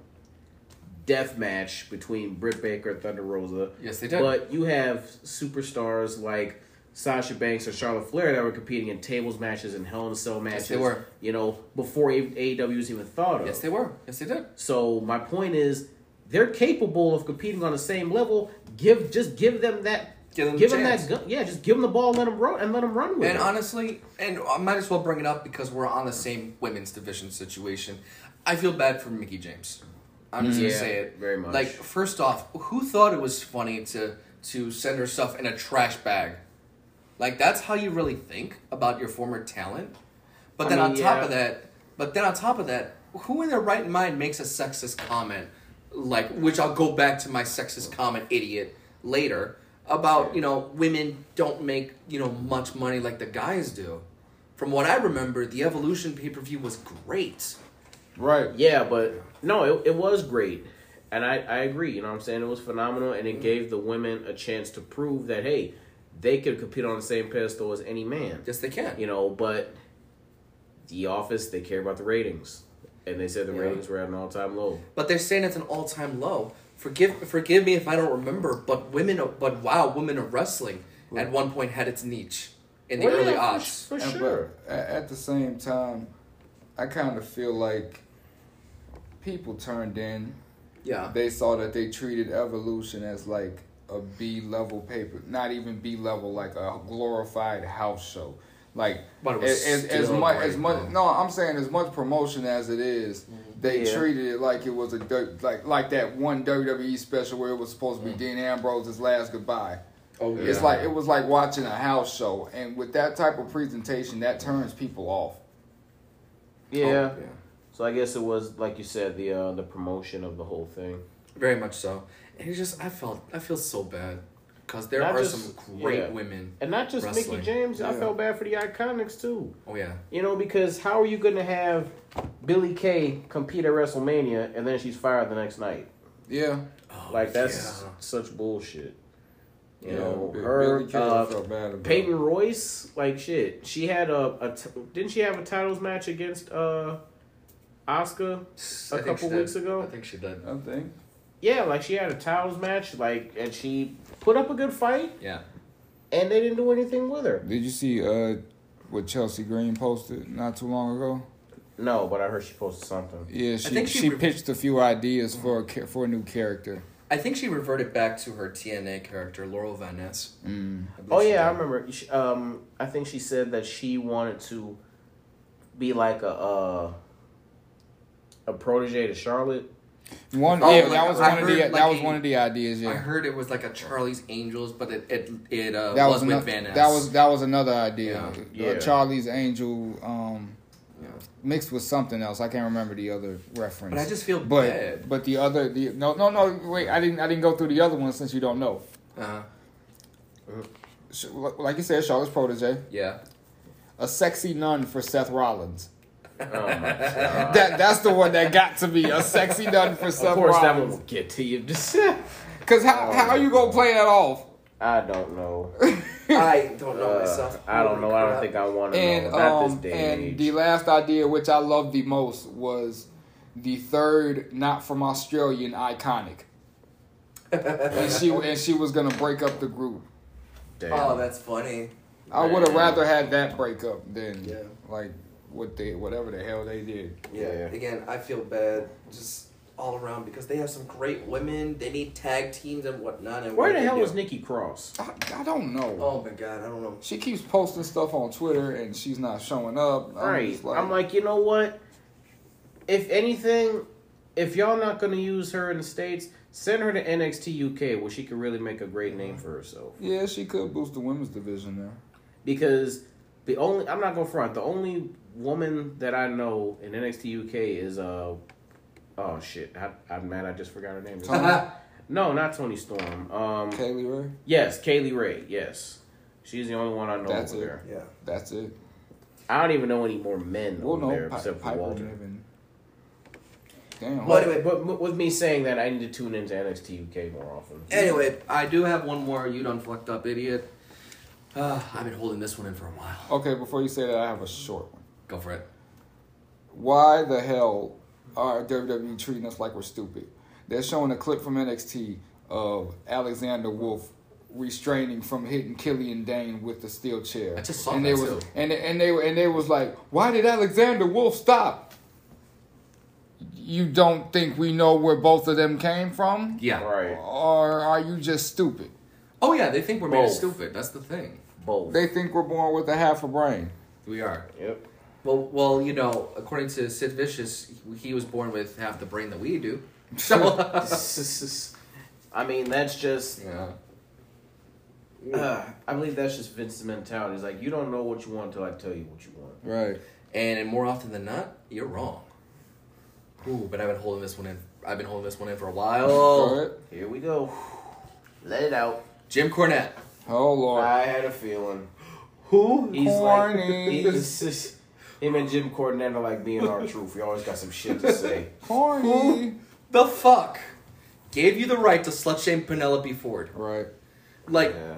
death match between Britt Baker and Thunder Rosa. Yes, they did. But you have superstars like Sasha Banks or Charlotte Flair that were competing in tables matches and Hell in a Cell matches. they were. You know, before AEW was even thought of. Yes, they were. Yes, they did. So my point is, they're capable of competing on the same level. Give just give them that. Give them give that gun. Yeah, just give them the ball and let them run and let them run with And it. honestly, and I might as well bring it up because we're on the same women's division situation. I feel bad for Mickie James. I'm just Yeah, gonna say it. very much. Like, first off, who thought it was funny to to send her stuff in a trash bag? Like, that's how you really think about your former talent. But I then mean, on top yeah. of that, but then on top of that, who in their right mind makes a sexist comment like, which I'll go back to my sexist comment, idiot, later about you know women don't make you know much money like the guys do. From what I remember, the Evolution pay per view was great. Right. Yeah, but no, it, it was great. And I, I agree, you know what I'm saying? It was phenomenal and it mm-hmm. gave the women a chance to prove that hey, they could compete on the same pedestal as any man. Yes, they can. You know, but the office they care about the ratings. And they said the Yeah. ratings were at an all time low. But they're saying it's an all time low. Forgive forgive me if I don't remember, but women but wow, women of wrestling at one point had its niche in the Well, early yeah, odds. For, for And sure. But at, at the same time, I kind of feel like people turned in. Yeah. They saw that they treated Evolution as like a B level paper, not even B level, like a glorified house show. Like But it was as, as, as much as much no, I'm saying as much promotion as it is, mm-hmm. They Yeah. treated it like it was a dirt- like like that one WWE special where it was supposed to be Dean Ambrose's last goodbye. Oh yeah. It's like it was like watching a house show, and with that type of presentation, that turns people off. yeah. Oh, yeah. So I guess it was like you said, the uh, the promotion of the whole thing. Very much so. And it's just I felt I feel so bad because there Not are just- some great yeah. women. And not just Wrestling. Mickie James, I felt bad for the Iconics too. Oh yeah. You know, because how are you going to have Billie Kay compete at WrestleMania and then she's fired the next night? Yeah, Oh, Like that's yeah. such bullshit. You yeah. know, Bi- her Billy uh, felt bad about Peyton. Royce, like shit. She had a, a t- didn't she have a titles match against uh Asuka? I a think couple she did. weeks ago? I think she did. I think. Yeah, like she had a titles match, like, and she put up a good fight, Yeah. and they didn't do anything with her. Did you see uh what Chelsea Green posted not too long ago? No, but I heard she posted something. Yeah, she think she she, re- pitched a few ideas for a for a new character. I think she reverted back to her TNA character, Laurel Van Ness. Mm. Oh she yeah, I remember. She- Um, I think she said that she wanted to be like a uh, a protege to Charlotte. One, Oh, yeah, like, that was I one of the like that was a- one of the ideas. Yeah, I heard it was like a Charlie's Angels, but it it, it uh, that was, was with another, Van Ness. that was that was another idea. Yeah. Uh, Yeah. Charlie's Angel um, Yeah. mixed with something else. I can't remember the other reference. But I just feel but bad. but the other the no no no wait I didn't I didn't go through the other one since you don't know. Uh, sh- like you said, Charlotte's protege, Yeah. a sexy nun for Seth Rollins. Oh my <laughs> god. That that's the one that got to be a sexy nun for Seth Of course, that one will get to you. <laughs> Just, Cause how how you gonna play that off? I don't know. <laughs> I don't know Uh, myself. I don't know. I don't think I want to And know. Not this um day and and age. the last idea, which I love the most, was the third not from Australian iconic. and she and she was gonna break up the group. Damn. Oh, that's funny. I would have rather had that breakup than Yeah. like what they whatever the hell they did. Yeah. Yeah. Again, I feel bad just all around because they have some great women. They need tag teams and whatnot. And Where what the hell do- was Nikki Cross? I, I don't know. Oh my god, I don't know. She keeps posting stuff on Twitter and she's not showing up. I'm right. just I'm like, you know what? If anything, if y'all not gonna use her in the states, send her to NXT UK where she could really make a great name for herself. yeah, she could boost the women's division there. Because the only I'm not gonna front. The only woman that I know in NXT UK is uh oh shit. I, I'm mad. I just forgot her name. Tony? <laughs> no, not Toni Storm. Um, Kay Lee Ray, yes, Kay Lee Ray. Yes, she's the only one I know That's over it. there. Yeah. that's it. I don't even know any more men Well, over no, there Pi- except for Piper Walter. Niven. Damn. But, anyway- but with me saying that, I need to tune into NXT UK more often. Anyway, I do have one more. You done fucked up, idiot. Uh, I've been holding this one in for a while. Okay, before you say that, I have a short one. Go for it. Why the hell are WWE treating us like we're stupid? They're showing a clip from NXT of Alexander Wolfe restraining from hitting Killian Dain with the steel chair. I just saw and that they was too. and and they were and they was like, why did Alexander Wolfe stop? You don't think we know where both of them came from, Yeah. Right. or are you just stupid? Oh yeah, they think we're made of Both. stupid. That's the thing. Both. They think we're born with a half a brain. We are. Yep. Well, well, you know, according to Sid Vicious, he was born with half the brain that we do. <laughs> So, <laughs> I mean, that's just. yeah. Uh, I believe that's just Vince's mentality. It's like you don't know what you want until I tell you what you want. Right. And more often than not, you're wrong. Ooh, but I've been holding this one in. I've been holding this one in for a while. ahead. Here we go. Let it out. Jim Cornette. Oh Lord. I had a feeling. Who? He's Corny. like he's just, him and Jim Cornette are like being our truth. We always got some shit to say. <laughs> Corny. Who The fuck gave you the right to slut shame Penelope Ford? Right. Like, Yeah.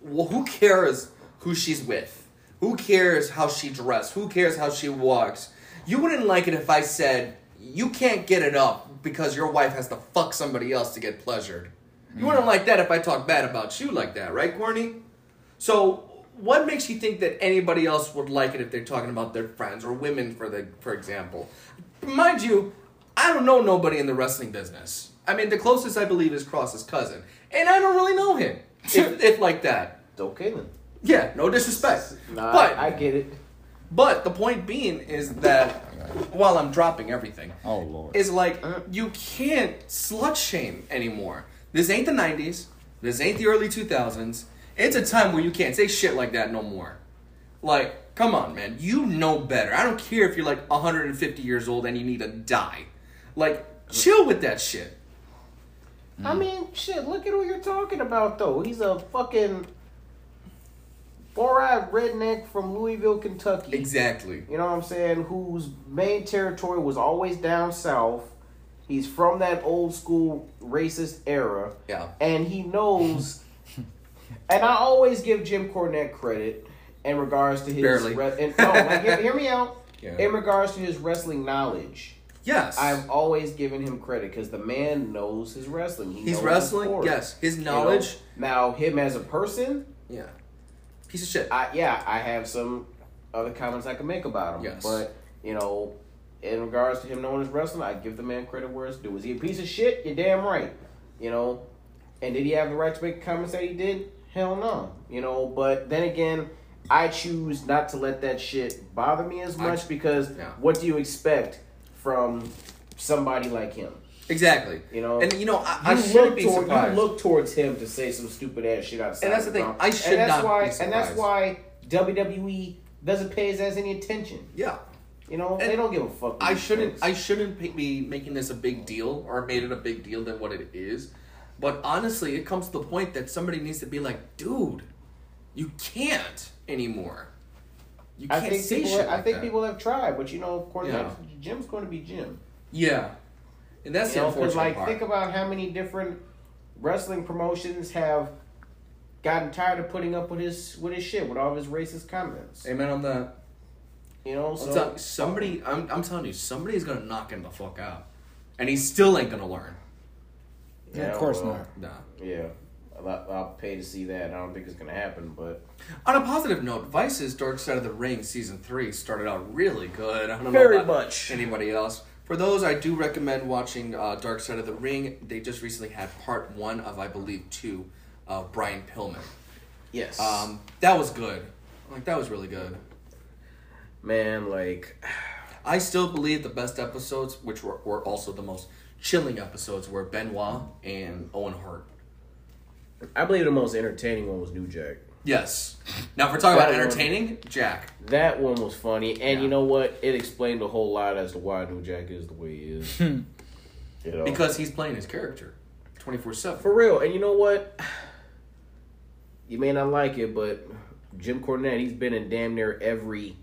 well, who cares who she's with? Who cares how she dressed? Who cares how she walks? You wouldn't like it if I said you can't get it up because your wife has to fuck somebody else to get pleasured. You wouldn't like that if I talk bad about you like that, right, Corny? So, what makes you think that anybody else would like it if they're talking about their friends or women, for the for example? Mind you, I don't know nobody in the wrestling business. I mean, the closest I believe is Cross's cousin, and I don't really know him. <laughs> if, if like that, It's okay then. yeah, no disrespect. Nah, but I get it. but the point being is that while I'm dropping everything, Oh Lord. is like you can't slut shame anymore. This ain't the '90s. This ain't the early 2000s. It's a time where you can't say shit like that no more. Like, come on, man. You know better. I don't care if you're like 150 years old and you need to die. Like, chill with that shit. I mm. mean, shit, look at who you're talking about, though. He's a fucking four eyed redneck from Louisville, Kentucky. Exactly. You know what I'm saying? Whose main territory was always down south. He's from that old school racist era. Yeah. And he knows. <laughs> and I always give Jim Cornette credit in regards to his. Barely. Re- and, no, like, hear, hear me out. Yeah. In regards to his wrestling knowledge. Yes. I've always given him credit because the man knows his wrestling. He He's knows his wrestling. Yes. His you know? knowledge. Now, him as a person, Yeah. Piece of shit. I yeah, I have some other comments I can make about him. Yes. But you know, in regards to him knowing his wrestling, I give the man credit where it's due. Is he a piece of shit? You're damn right. You know, and did he have the right to make comments that he did? Hell no. You know, but then again. I choose not to let that shit bother me as I- much because yeah. what do you expect from somebody like him? exactly. You know, And you know, I, I shouldn't be toward, surprised. You look towards him to say some stupid ass shit outside. And that's the thing, mouth. I should and that's not why, And that's why WWE doesn't pay his ass any attention. yeah. You know, And they don't give a fuck. I shouldn't. things. I shouldn't be making this a big deal or made it a big deal than what it is. But honestly, it comes to the point that somebody needs to be like, dude, You can't anymore. You I can't think say people. shit I like think that. people have tried, but you know, of course, Yeah. Jim's going to be Jim. Yeah, and that's You know, the 'cause, unfortunate like part. think about how many different wrestling promotions have gotten tired of putting up with his with his shit, with all of his racist comments. Amen on that. You know, I'm so tell- somebody, I'm, I'm telling you, somebody's gonna knock him the fuck out, and he still ain't gonna learn. Yeah, of course well, not. Nah. Yeah, I'll, I'll pay to see that. I don't think it's gonna happen, but On a positive note, Vice's Dark Side of the Ring season three started out really good. I don't Very know about much. anybody else. For those, I do recommend watching uh, Dark Side of the Ring. They just recently had part one of, I believe, two of Brian Pillman. yes, Um, that was good. Like that was really good. Man, like I still believe the best episodes, which were, were also the most chilling episodes, were Benoit and Owen Hart. I believe the most entertaining one was New Jack. Yes. Now, if we're talking about That one- entertaining, Jack. That one was funny, and Yeah. you know what? It explained a whole lot as to why New Jack is the way he is. <laughs> Hmm. you know, Because he's playing his character 24 7. for real, and you know what? You may not like it, but Jim Cornette, he's been in damn near every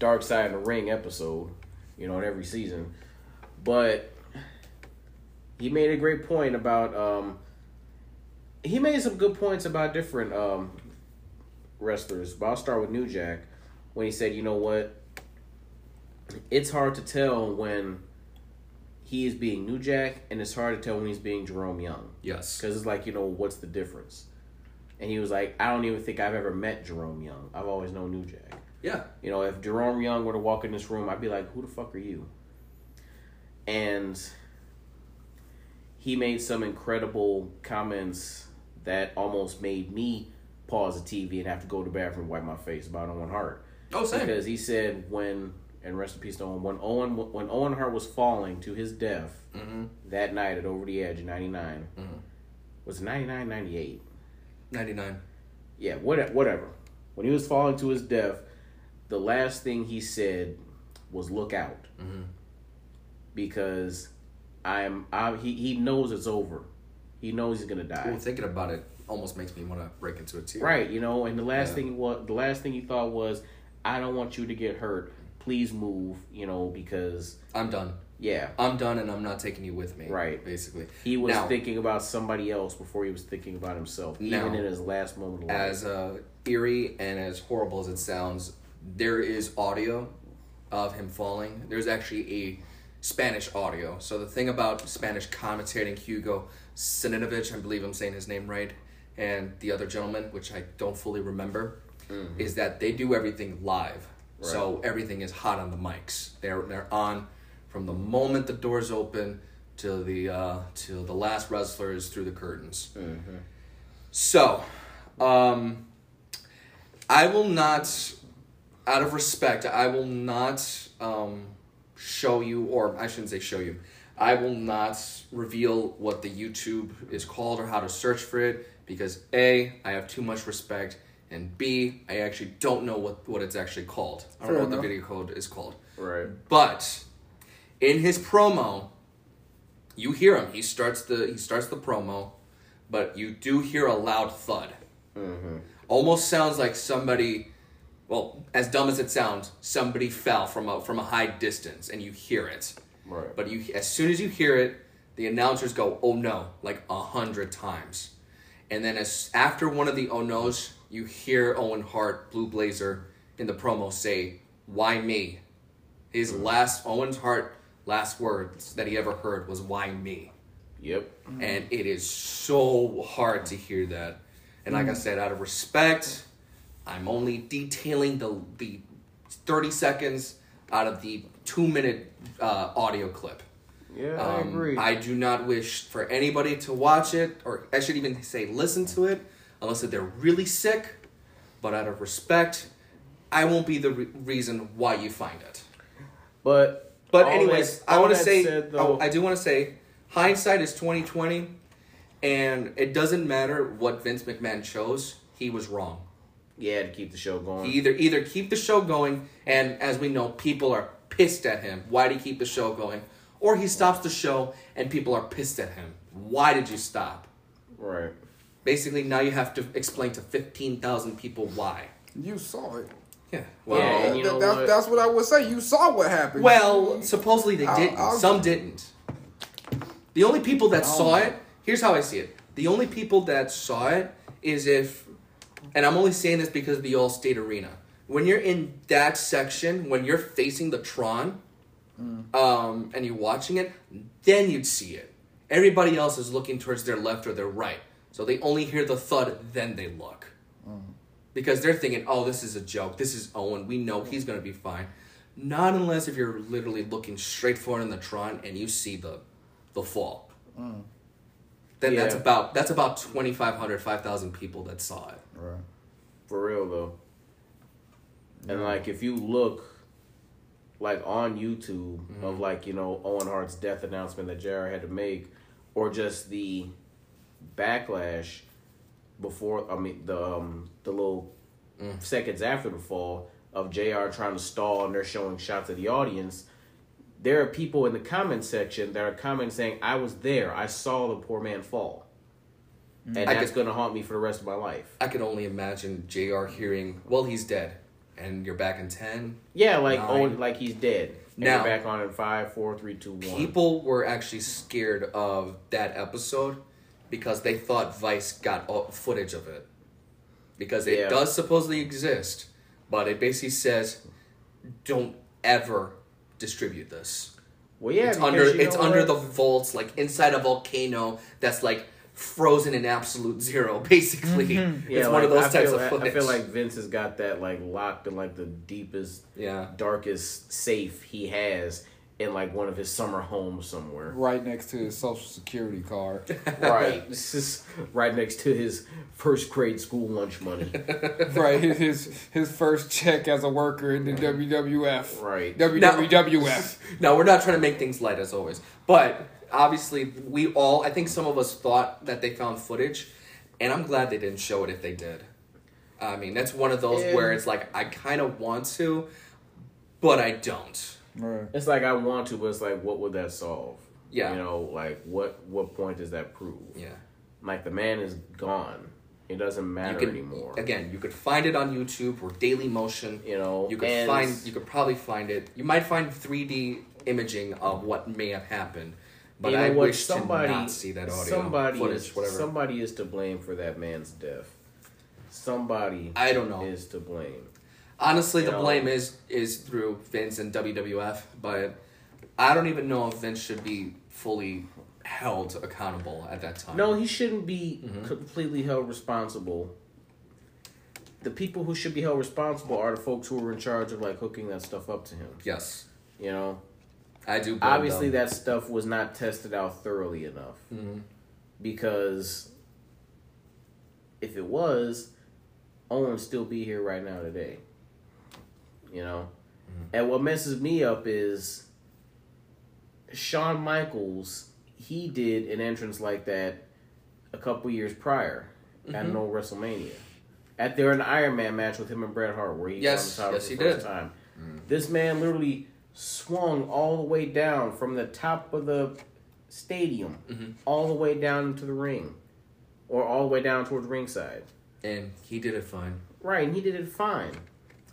Dark Side of the Ring episode, you know, in every season. But he made a great point about um he made some good points about different um wrestlers. But I'll start with New Jack when he said, you know what? It's hard to tell when he is being New Jack, and it's hard to tell when he's being Jerome Young. Yes. Because it's like, you know, what's the difference? And he was like, I don't even think I've ever met Jerome Young. I've always known New Jack. Yeah. You know, if Jerome Young were to walk in this room, I'd be like, who the fuck are you? And he made some incredible comments that almost made me pause the TV and have to go to the bathroom and wipe my face about Owen Hart. Oh, same. Because he said when, and rest in peace to Owen, when Owen, when Owen Hart was falling to his death Mm-hmm. that night at Over the Edge in 99, was it 99, 98? 99. yeah, what, whatever. When he was falling to his death, the last thing he said was "Look out," Mhm. because I'm. I, he he knows it's over. He knows he's gonna die. Ooh, thinking about it almost makes me want to break into a tear. Right, you know. And the last Yeah. thing what the last thing he thought was, "I don't want you to get hurt. Please move." You know, because I'm done. yeah, I'm done and I'm not taking you with me. Right. Basically. he was Now- thinking about somebody else before he was thinking about himself, Now, even in his last moment of life. As uh, eerie and as horrible as it sounds, there is audio of him falling. There's actually a Spanish audio. So the thing about Spanish commentating, Hugo Savinovich, I believe I'm saying his name right, and the other gentleman, which I don't fully remember, is that they do everything live. So everything is hot on the mics. They're they're on from the moment the doors open till the uh, till the last wrestler is through the curtains. So, um, I will not, out of respect, I will not um, show you, or I shouldn't say show you, I will not reveal what the YouTube is called or how to search for it because A, I have too much respect, and B, I actually don't know what, what it's actually called. I don't Fair know what enough. the video code is called. right. But in his promo, you hear him. He starts the he starts the promo, but you do hear a loud thud. Almost sounds like somebody. Well, as dumb as it sounds, somebody fell from a from a high distance, and you hear it. Right. But you, as soon as you hear it, the announcers go, "Oh no!" like a hundred times, and then as after one of the "Oh no's," you hear Owen Hart, Blue Blazer, in the promo say, "Why me?" His mm. last Owen's Hart last words that he ever heard was "Why me?" Yep. and it is so hard to hear that. And like I mm. said, out of respect, I'm only detailing the the thirty seconds out of the two minute uh, audio clip. Yeah, I Um, agree. I do not wish for anybody to watch it, or I should even say listen to it, unless that they're really sick. But out of respect, I won't be the re- reason why you find it. but But anyways, that- I want to say, said, though, I do want to say, hindsight is twenty twenty, and it doesn't matter what Vince McMahon chose. He was wrong. Yeah, to keep the show going. He either either keep the show going, and as we know, people are pissed at him. Why did he keep the show going? Or he stops the show, and people are pissed at him. Why did you stop? right. Basically, now you have to explain to fifteen thousand people why. You saw it. Yeah. Yeah, you know that's, what? that's what I would say. You saw what happened. Well, supposedly they I'll- didn't. I'll- Some didn't. The only people that saw know. it, here's how I see it. The only people that saw it is if, and I'm only saying this because of the All State Arena. When you're in that section, when you're facing the Tron, Mm. um, and you're watching it, then you'd see it. Everybody else is looking towards their left or their right, so they only hear the thud, then they look. Mm. Because they're thinking, oh, this is a joke. This is Owen. We know he's going to be fine. Not unless if you're literally looking straight forward in the Tron and you see the the fall. Then that's about that's about 2,500, 5,000 people that saw it. right. For real though. And like if you look like on YouTube Mm-hmm. of like, you know, Owen Hart's death announcement that JR had to make or just the backlash before I mean the um the little Mm. seconds after the fall of JR trying to stall and they're showing shots of the audience. There are people in the comment section that are commenting saying, I was there. I saw the poor man fall. Mm-hmm. And I that's gonna haunt me for the rest of my life. I can only imagine JR hearing, well, he's dead. And you're back in 10. Yeah, like oh, like he's dead. And Now- you're back on in five, four, three, two, one. People were actually scared of that episode because they thought Vice got footage of it. Because it Yeah. does supposedly exist, but it basically says, don't ever distribute this. well, yeah, it's under it's under what? the vaults, like inside a volcano that's like frozen in absolute zero. <laughs> Basically, Mm-hmm. Yeah, it's like, one of those I types feel, of footage. I feel like Vince has got that like locked in like the deepest, yeah, darkest safe he has in like one of his summer homes somewhere. Right next to his social security card. <laughs> right, <laughs> this is right next to his first grade school lunch money. <laughs> right, his, his his first check as a worker in the WWF. Right. WWF. no, we're not trying to make things light as always, but obviously we all. I think some of us thought that they found footage, and I'm glad they didn't show it if they did. I mean, that's one of those Yeah. where it's like I kind of want to, but I don't. Right. It's like I want to, but it's like, what would that solve? Yeah. you know, like what what point does that prove? Yeah. Like the man is gone. It doesn't You matter could anymore. again. You could find it on YouTube or Daily Motion. You know, You could find. You could probably find it. You might find 3D imaging of what may have happened, but you know I what? wish somebody, to not see that audio somebody footage. is, whatever. Somebody is to blame for that man's death. Somebody I don't know. is to blame. Honestly, you the know. blame is is through Vince and WWF, but I don't even know if Vince should be fully held accountable at that time. No, he shouldn't be Mm-hmm. completely held responsible. The people who should be held responsible are the folks who were in charge of like hooking that stuff up to him. Yes, You know, I do. obviously them. that stuff was not tested out thoroughly enough Mhm. because if it was, Owen still be here right now today. You know, and what messes me up is Shawn Michaels. He did an entrance like that a couple years prior at Mhm. no WrestleMania. At their an Iron Man match with him and Bret Hart, where he Yes, won the title yes, for the first did. time. This man literally swung all the way down from the top of the stadium, Mhm. all the way down into the ring, or all the way down towards ringside. and he did it fine. Right, and he did it fine.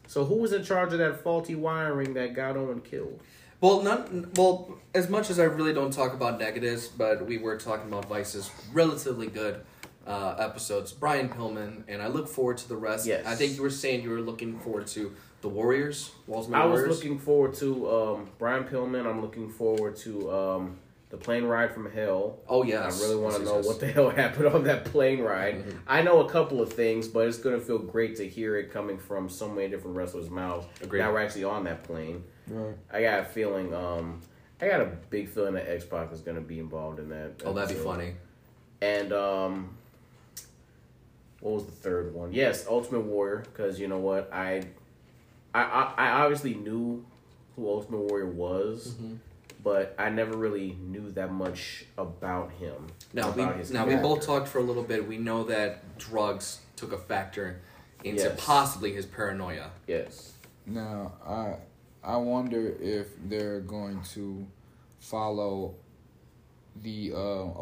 So who was in charge of that faulty wiring that got Owen killed? Well, not well. As much as I really don't talk about negatives, but we were talking about Vice's relatively good uh, episodes. Brian Pillman, and I look forward to the rest. Yes. I think you were saying you were looking forward to the Warriors, Walls I was Warriors. looking forward to um, Brian Pillman. I'm looking forward to um, the plane ride from hell. Oh yes, I really want to Yes, know yes, what the <laughs> hell happened on that plane ride. I know a couple of things, but it's gonna feel great to hear it coming from so many different wrestlers' mouths. Agreed. Now we're actually on that plane. Right. I got a feeling. Um, I got a big feeling that X Pac is gonna be involved in that. Oh, that'd be funny. And um, what was the third one? Yes, Ultimate Warrior. Because you know what, I, I, I, I obviously knew who Ultimate Warrior was, Mm-hmm. But I never really knew that much about him. Now we about his now we both talked for a little bit. We know that drugs took a factor into Yes. possibly his paranoia. Yes. Now I I wonder if they're going to follow the uh,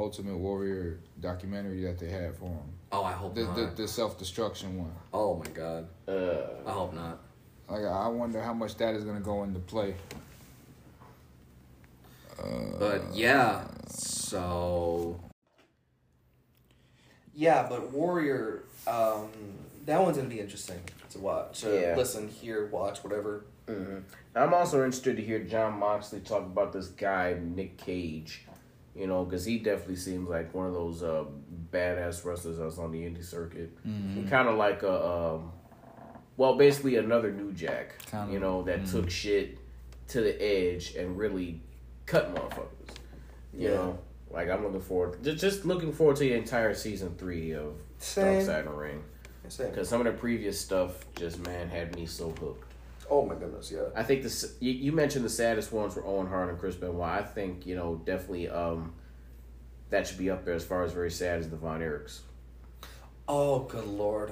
Ultimate Warrior documentary that they had for him. Oh, I hope The not. the, the self destruction one. oh my god. Uh, I hope not. Like I wonder how much that is gonna go into play. Uh, But yeah, so yeah, but Warrior, um, that one's gonna be interesting to watch. Uh, Yeah. Listen, hear, watch, whatever. mhm. I'm also interested to hear Jon Moxley talk about this guy Nick Gage. You know, because he definitely seems like one of those uh, badass wrestlers that's on the indie circuit. Kind of like a, um, well, basically another New Jack. Kinda, you know, that took shit to the edge and really cut motherfuckers. You Yeah. know, like I'm looking forward, just, just looking forward to the entire season three of Same. Dark Side of the Ring. Because some of the previous stuff just man had me so hooked. Oh my goodness, yeah. I think this you, you mentioned the saddest ones were Owen Hart and Chris Benoit. I think you know definitely um that should be up there as far as very sad as the Von Erichs. Oh good lord,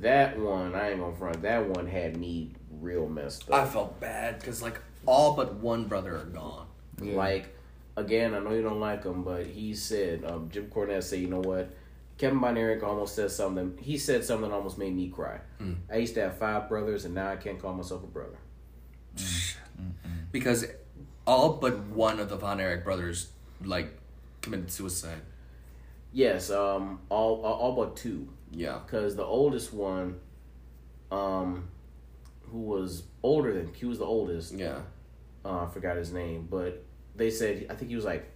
That one I ain't gonna front. That one had me real messed up. I felt bad because like all but one brother are gone. Yeah. Like again, I know you don't like him, but he said um, Jim Cornette said, you know what? Kevin Von Erich almost said something. He said something that almost made me cry. I used to have five brothers, and now I can't call myself a brother. Because all but one of the Von Erich brothers like committed suicide. Yes, um, all all, all but two. Yeah. because the oldest one, um, who was older than he was the oldest. Yeah. Uh, I forgot his name, but they said I think he was like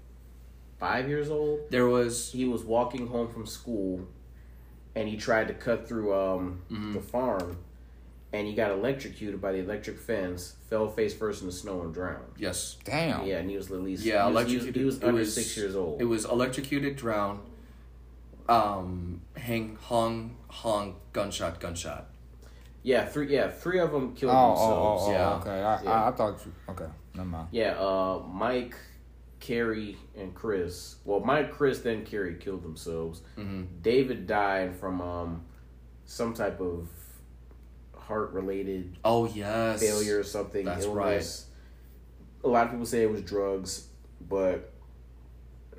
five years old. There was He was walking home from school, and he tried to cut through um the farm, and he got electrocuted by the electric fence. Fell face first in the snow and drowned. yes. damn. Yeah, and he was at least Yeah, he was, he was, electrocuted. he was under was- six years old. It was electrocuted, drowned, um, hang, hung, hung, gunshot, gunshot. Yeah, three. Yeah, three of them Oh, killed oh, themselves. oh, oh, yeah. okay. I, Yeah. I, I thought you. Okay, never mind. Yeah, uh, Mike, Kerry, and Chris. Well, Mike, Chris, then Kerry killed themselves. Mm-hmm. David died from um, some type of heart related Oh yes. failure or something. That's illness. A lot of people say it was drugs, but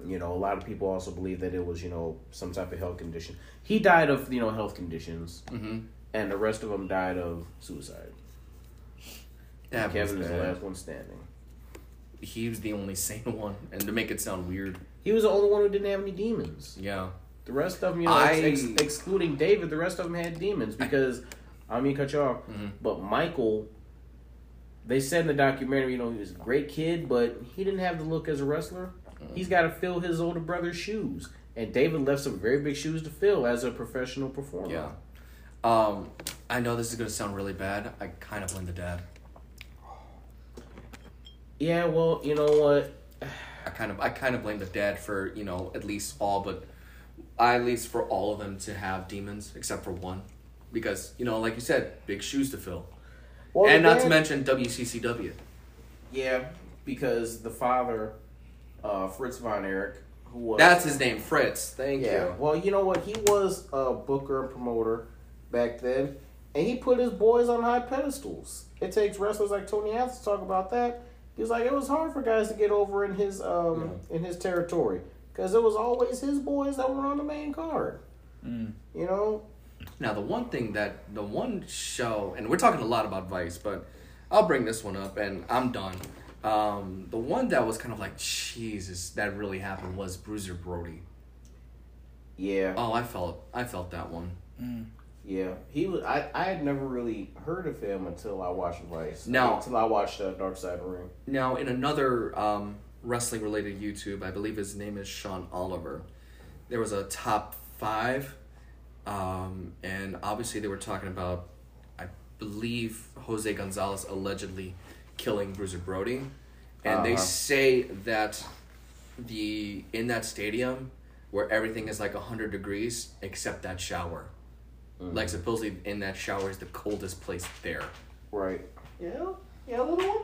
you know, a lot of people also believe that it was you know some type of health condition. He died of you know health conditions, Mm-hmm. And the rest of them died of suicide. That Kevin is the last one standing. He was the only <laughs> sane one, and to make it sound weird, He was the only one who didn't have any demons. yeah. The rest of them, you know, I- ex- ex- excluding David, the rest of them had demons because I mean, cut you off. Mhm. But Michael, they said in the documentary, you know, he was a great kid, but he didn't have the look as a wrestler. He's got to fill his older brother's shoes, and David left some very big shoes to fill as a professional performer. Yeah. Um, I know this is gonna sound really bad. I kind of blame the dad. Yeah. Well, you know what? I kind of I kind of blame the dad for you know at least all but I, at least for all of them to have demons except for one because you know like you said big shoes to fill Well, and not to mention WCCW. yeah, because the father, uh, Fritz von Erich, who was That's his name, Fritz. Thank Yeah. you. Well, you know what? He was a booker and promoter back then, and he put his boys on high pedestals. It takes wrestlers like Tony Atlas to talk about that. He was like, it was hard for guys to get over in his um in his territory because it was always his boys that were on the main card. Mm. You know. Now the one thing that the one show, and we're talking a lot about Vice, but I'll bring this one up, and I'm done. Um, the one that was kind of like Jesus, that really happened was Bruiser Brody. Yeah. Oh, I felt I felt that one. Yeah. He was. I I had never really heard of him until I watched Vice. No. Until I watched uh, Dark Side of the Ring. Now, in another um, wrestling related YouTube, I believe his name is Sean Oliver. There was a top five, um, and obviously they were talking about, I believe Jose Gonzalez allegedly killing Bruiser Brody, and they Uh-huh. say that the in that stadium where everything is like hundred degrees except that shower, like supposedly in that shower is the coldest place there. Right. Yeah. Yeah, little one.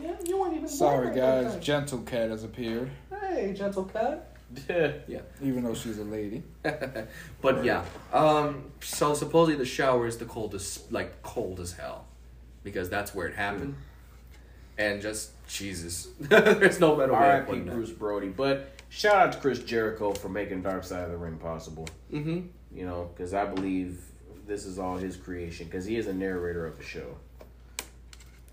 Yeah, you weren't even. Sorry, born guys. time. Gentle Cat has appeared, Hey, gentle cat. Yeah. Even though she's a lady. <laughs> but yeah, um, so supposedly the shower is the coldest, like cold as hell, because that's where it happened, and just Jesus, <laughs> there's no better way of R.I.P. putting it. Bruiser Brody. But shout out to Chris Jericho for making Dark Side of the Ring possible. Mm-hmm. You know, because I believe this is all his creation. Because he is a narrator of the show.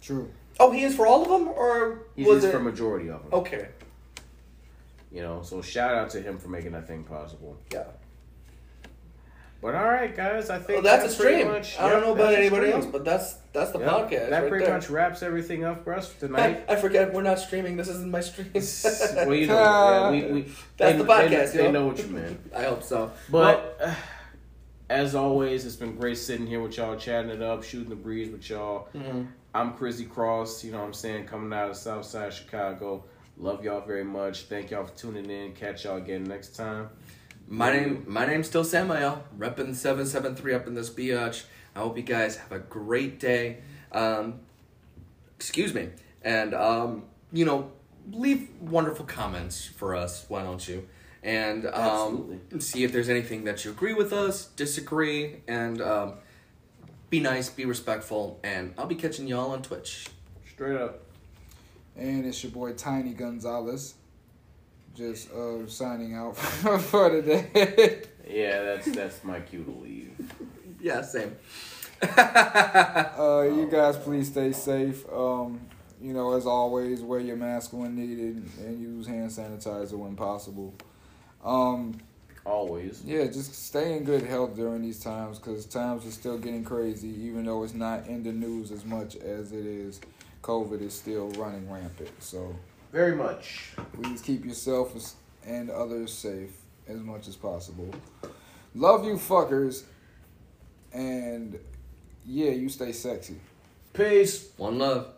True. Oh, he is for all of them, or He was is it? for majority of them. okay. You know, so shout out to him for making that thing possible. Yeah. But all right, guys, I think Well, that's a that pretty stream. much- I don't know about anybody else, but that's that's the Yep, podcast. That right pretty there. much wraps everything up for us <laughs> tonight. I forget we're not streaming. This isn't my stream. <laughs> well, you <laughs> know, yeah, we, we, That's they, the podcast, They, yo. know what you mean. I hope so. But uh, <sighs> as always, it's been great sitting here with y'all, chatting it up, shooting the breeze with y'all. Mhm. I'm Chrissy Cross, you know what I'm saying, coming out of the South Side Chicago. Love y'all very much. Thank y'all for tuning in. Catch y'all again next time. My name, my name's still Samuel, repping seven seven three up in this biatch. I hope you guys have a great day. Um, excuse me, and um, you know, leave wonderful comments for us. Why don't you? And um, see if there's anything that you agree with us, disagree, and um, be nice, be respectful. And I'll be catching y'all on Twitch. Straight up. And it's your boy Tiny Gonzalez. Just uh signing out <laughs> for today. Yeah, that's that's my cue to leave. Yeah, same. <laughs> uh you guys please stay safe. Um, you know, as always, wear your mask when needed and use hand sanitizer when possible. Um, Always. yeah, just stay in good health during these times because times are still getting crazy, even though it's not in the news as much as it is. COVID is still running rampant. So Very much. please keep yourself and others safe as much as possible. Love you, fuckers. And yeah, you stay sexy. Peace. One love.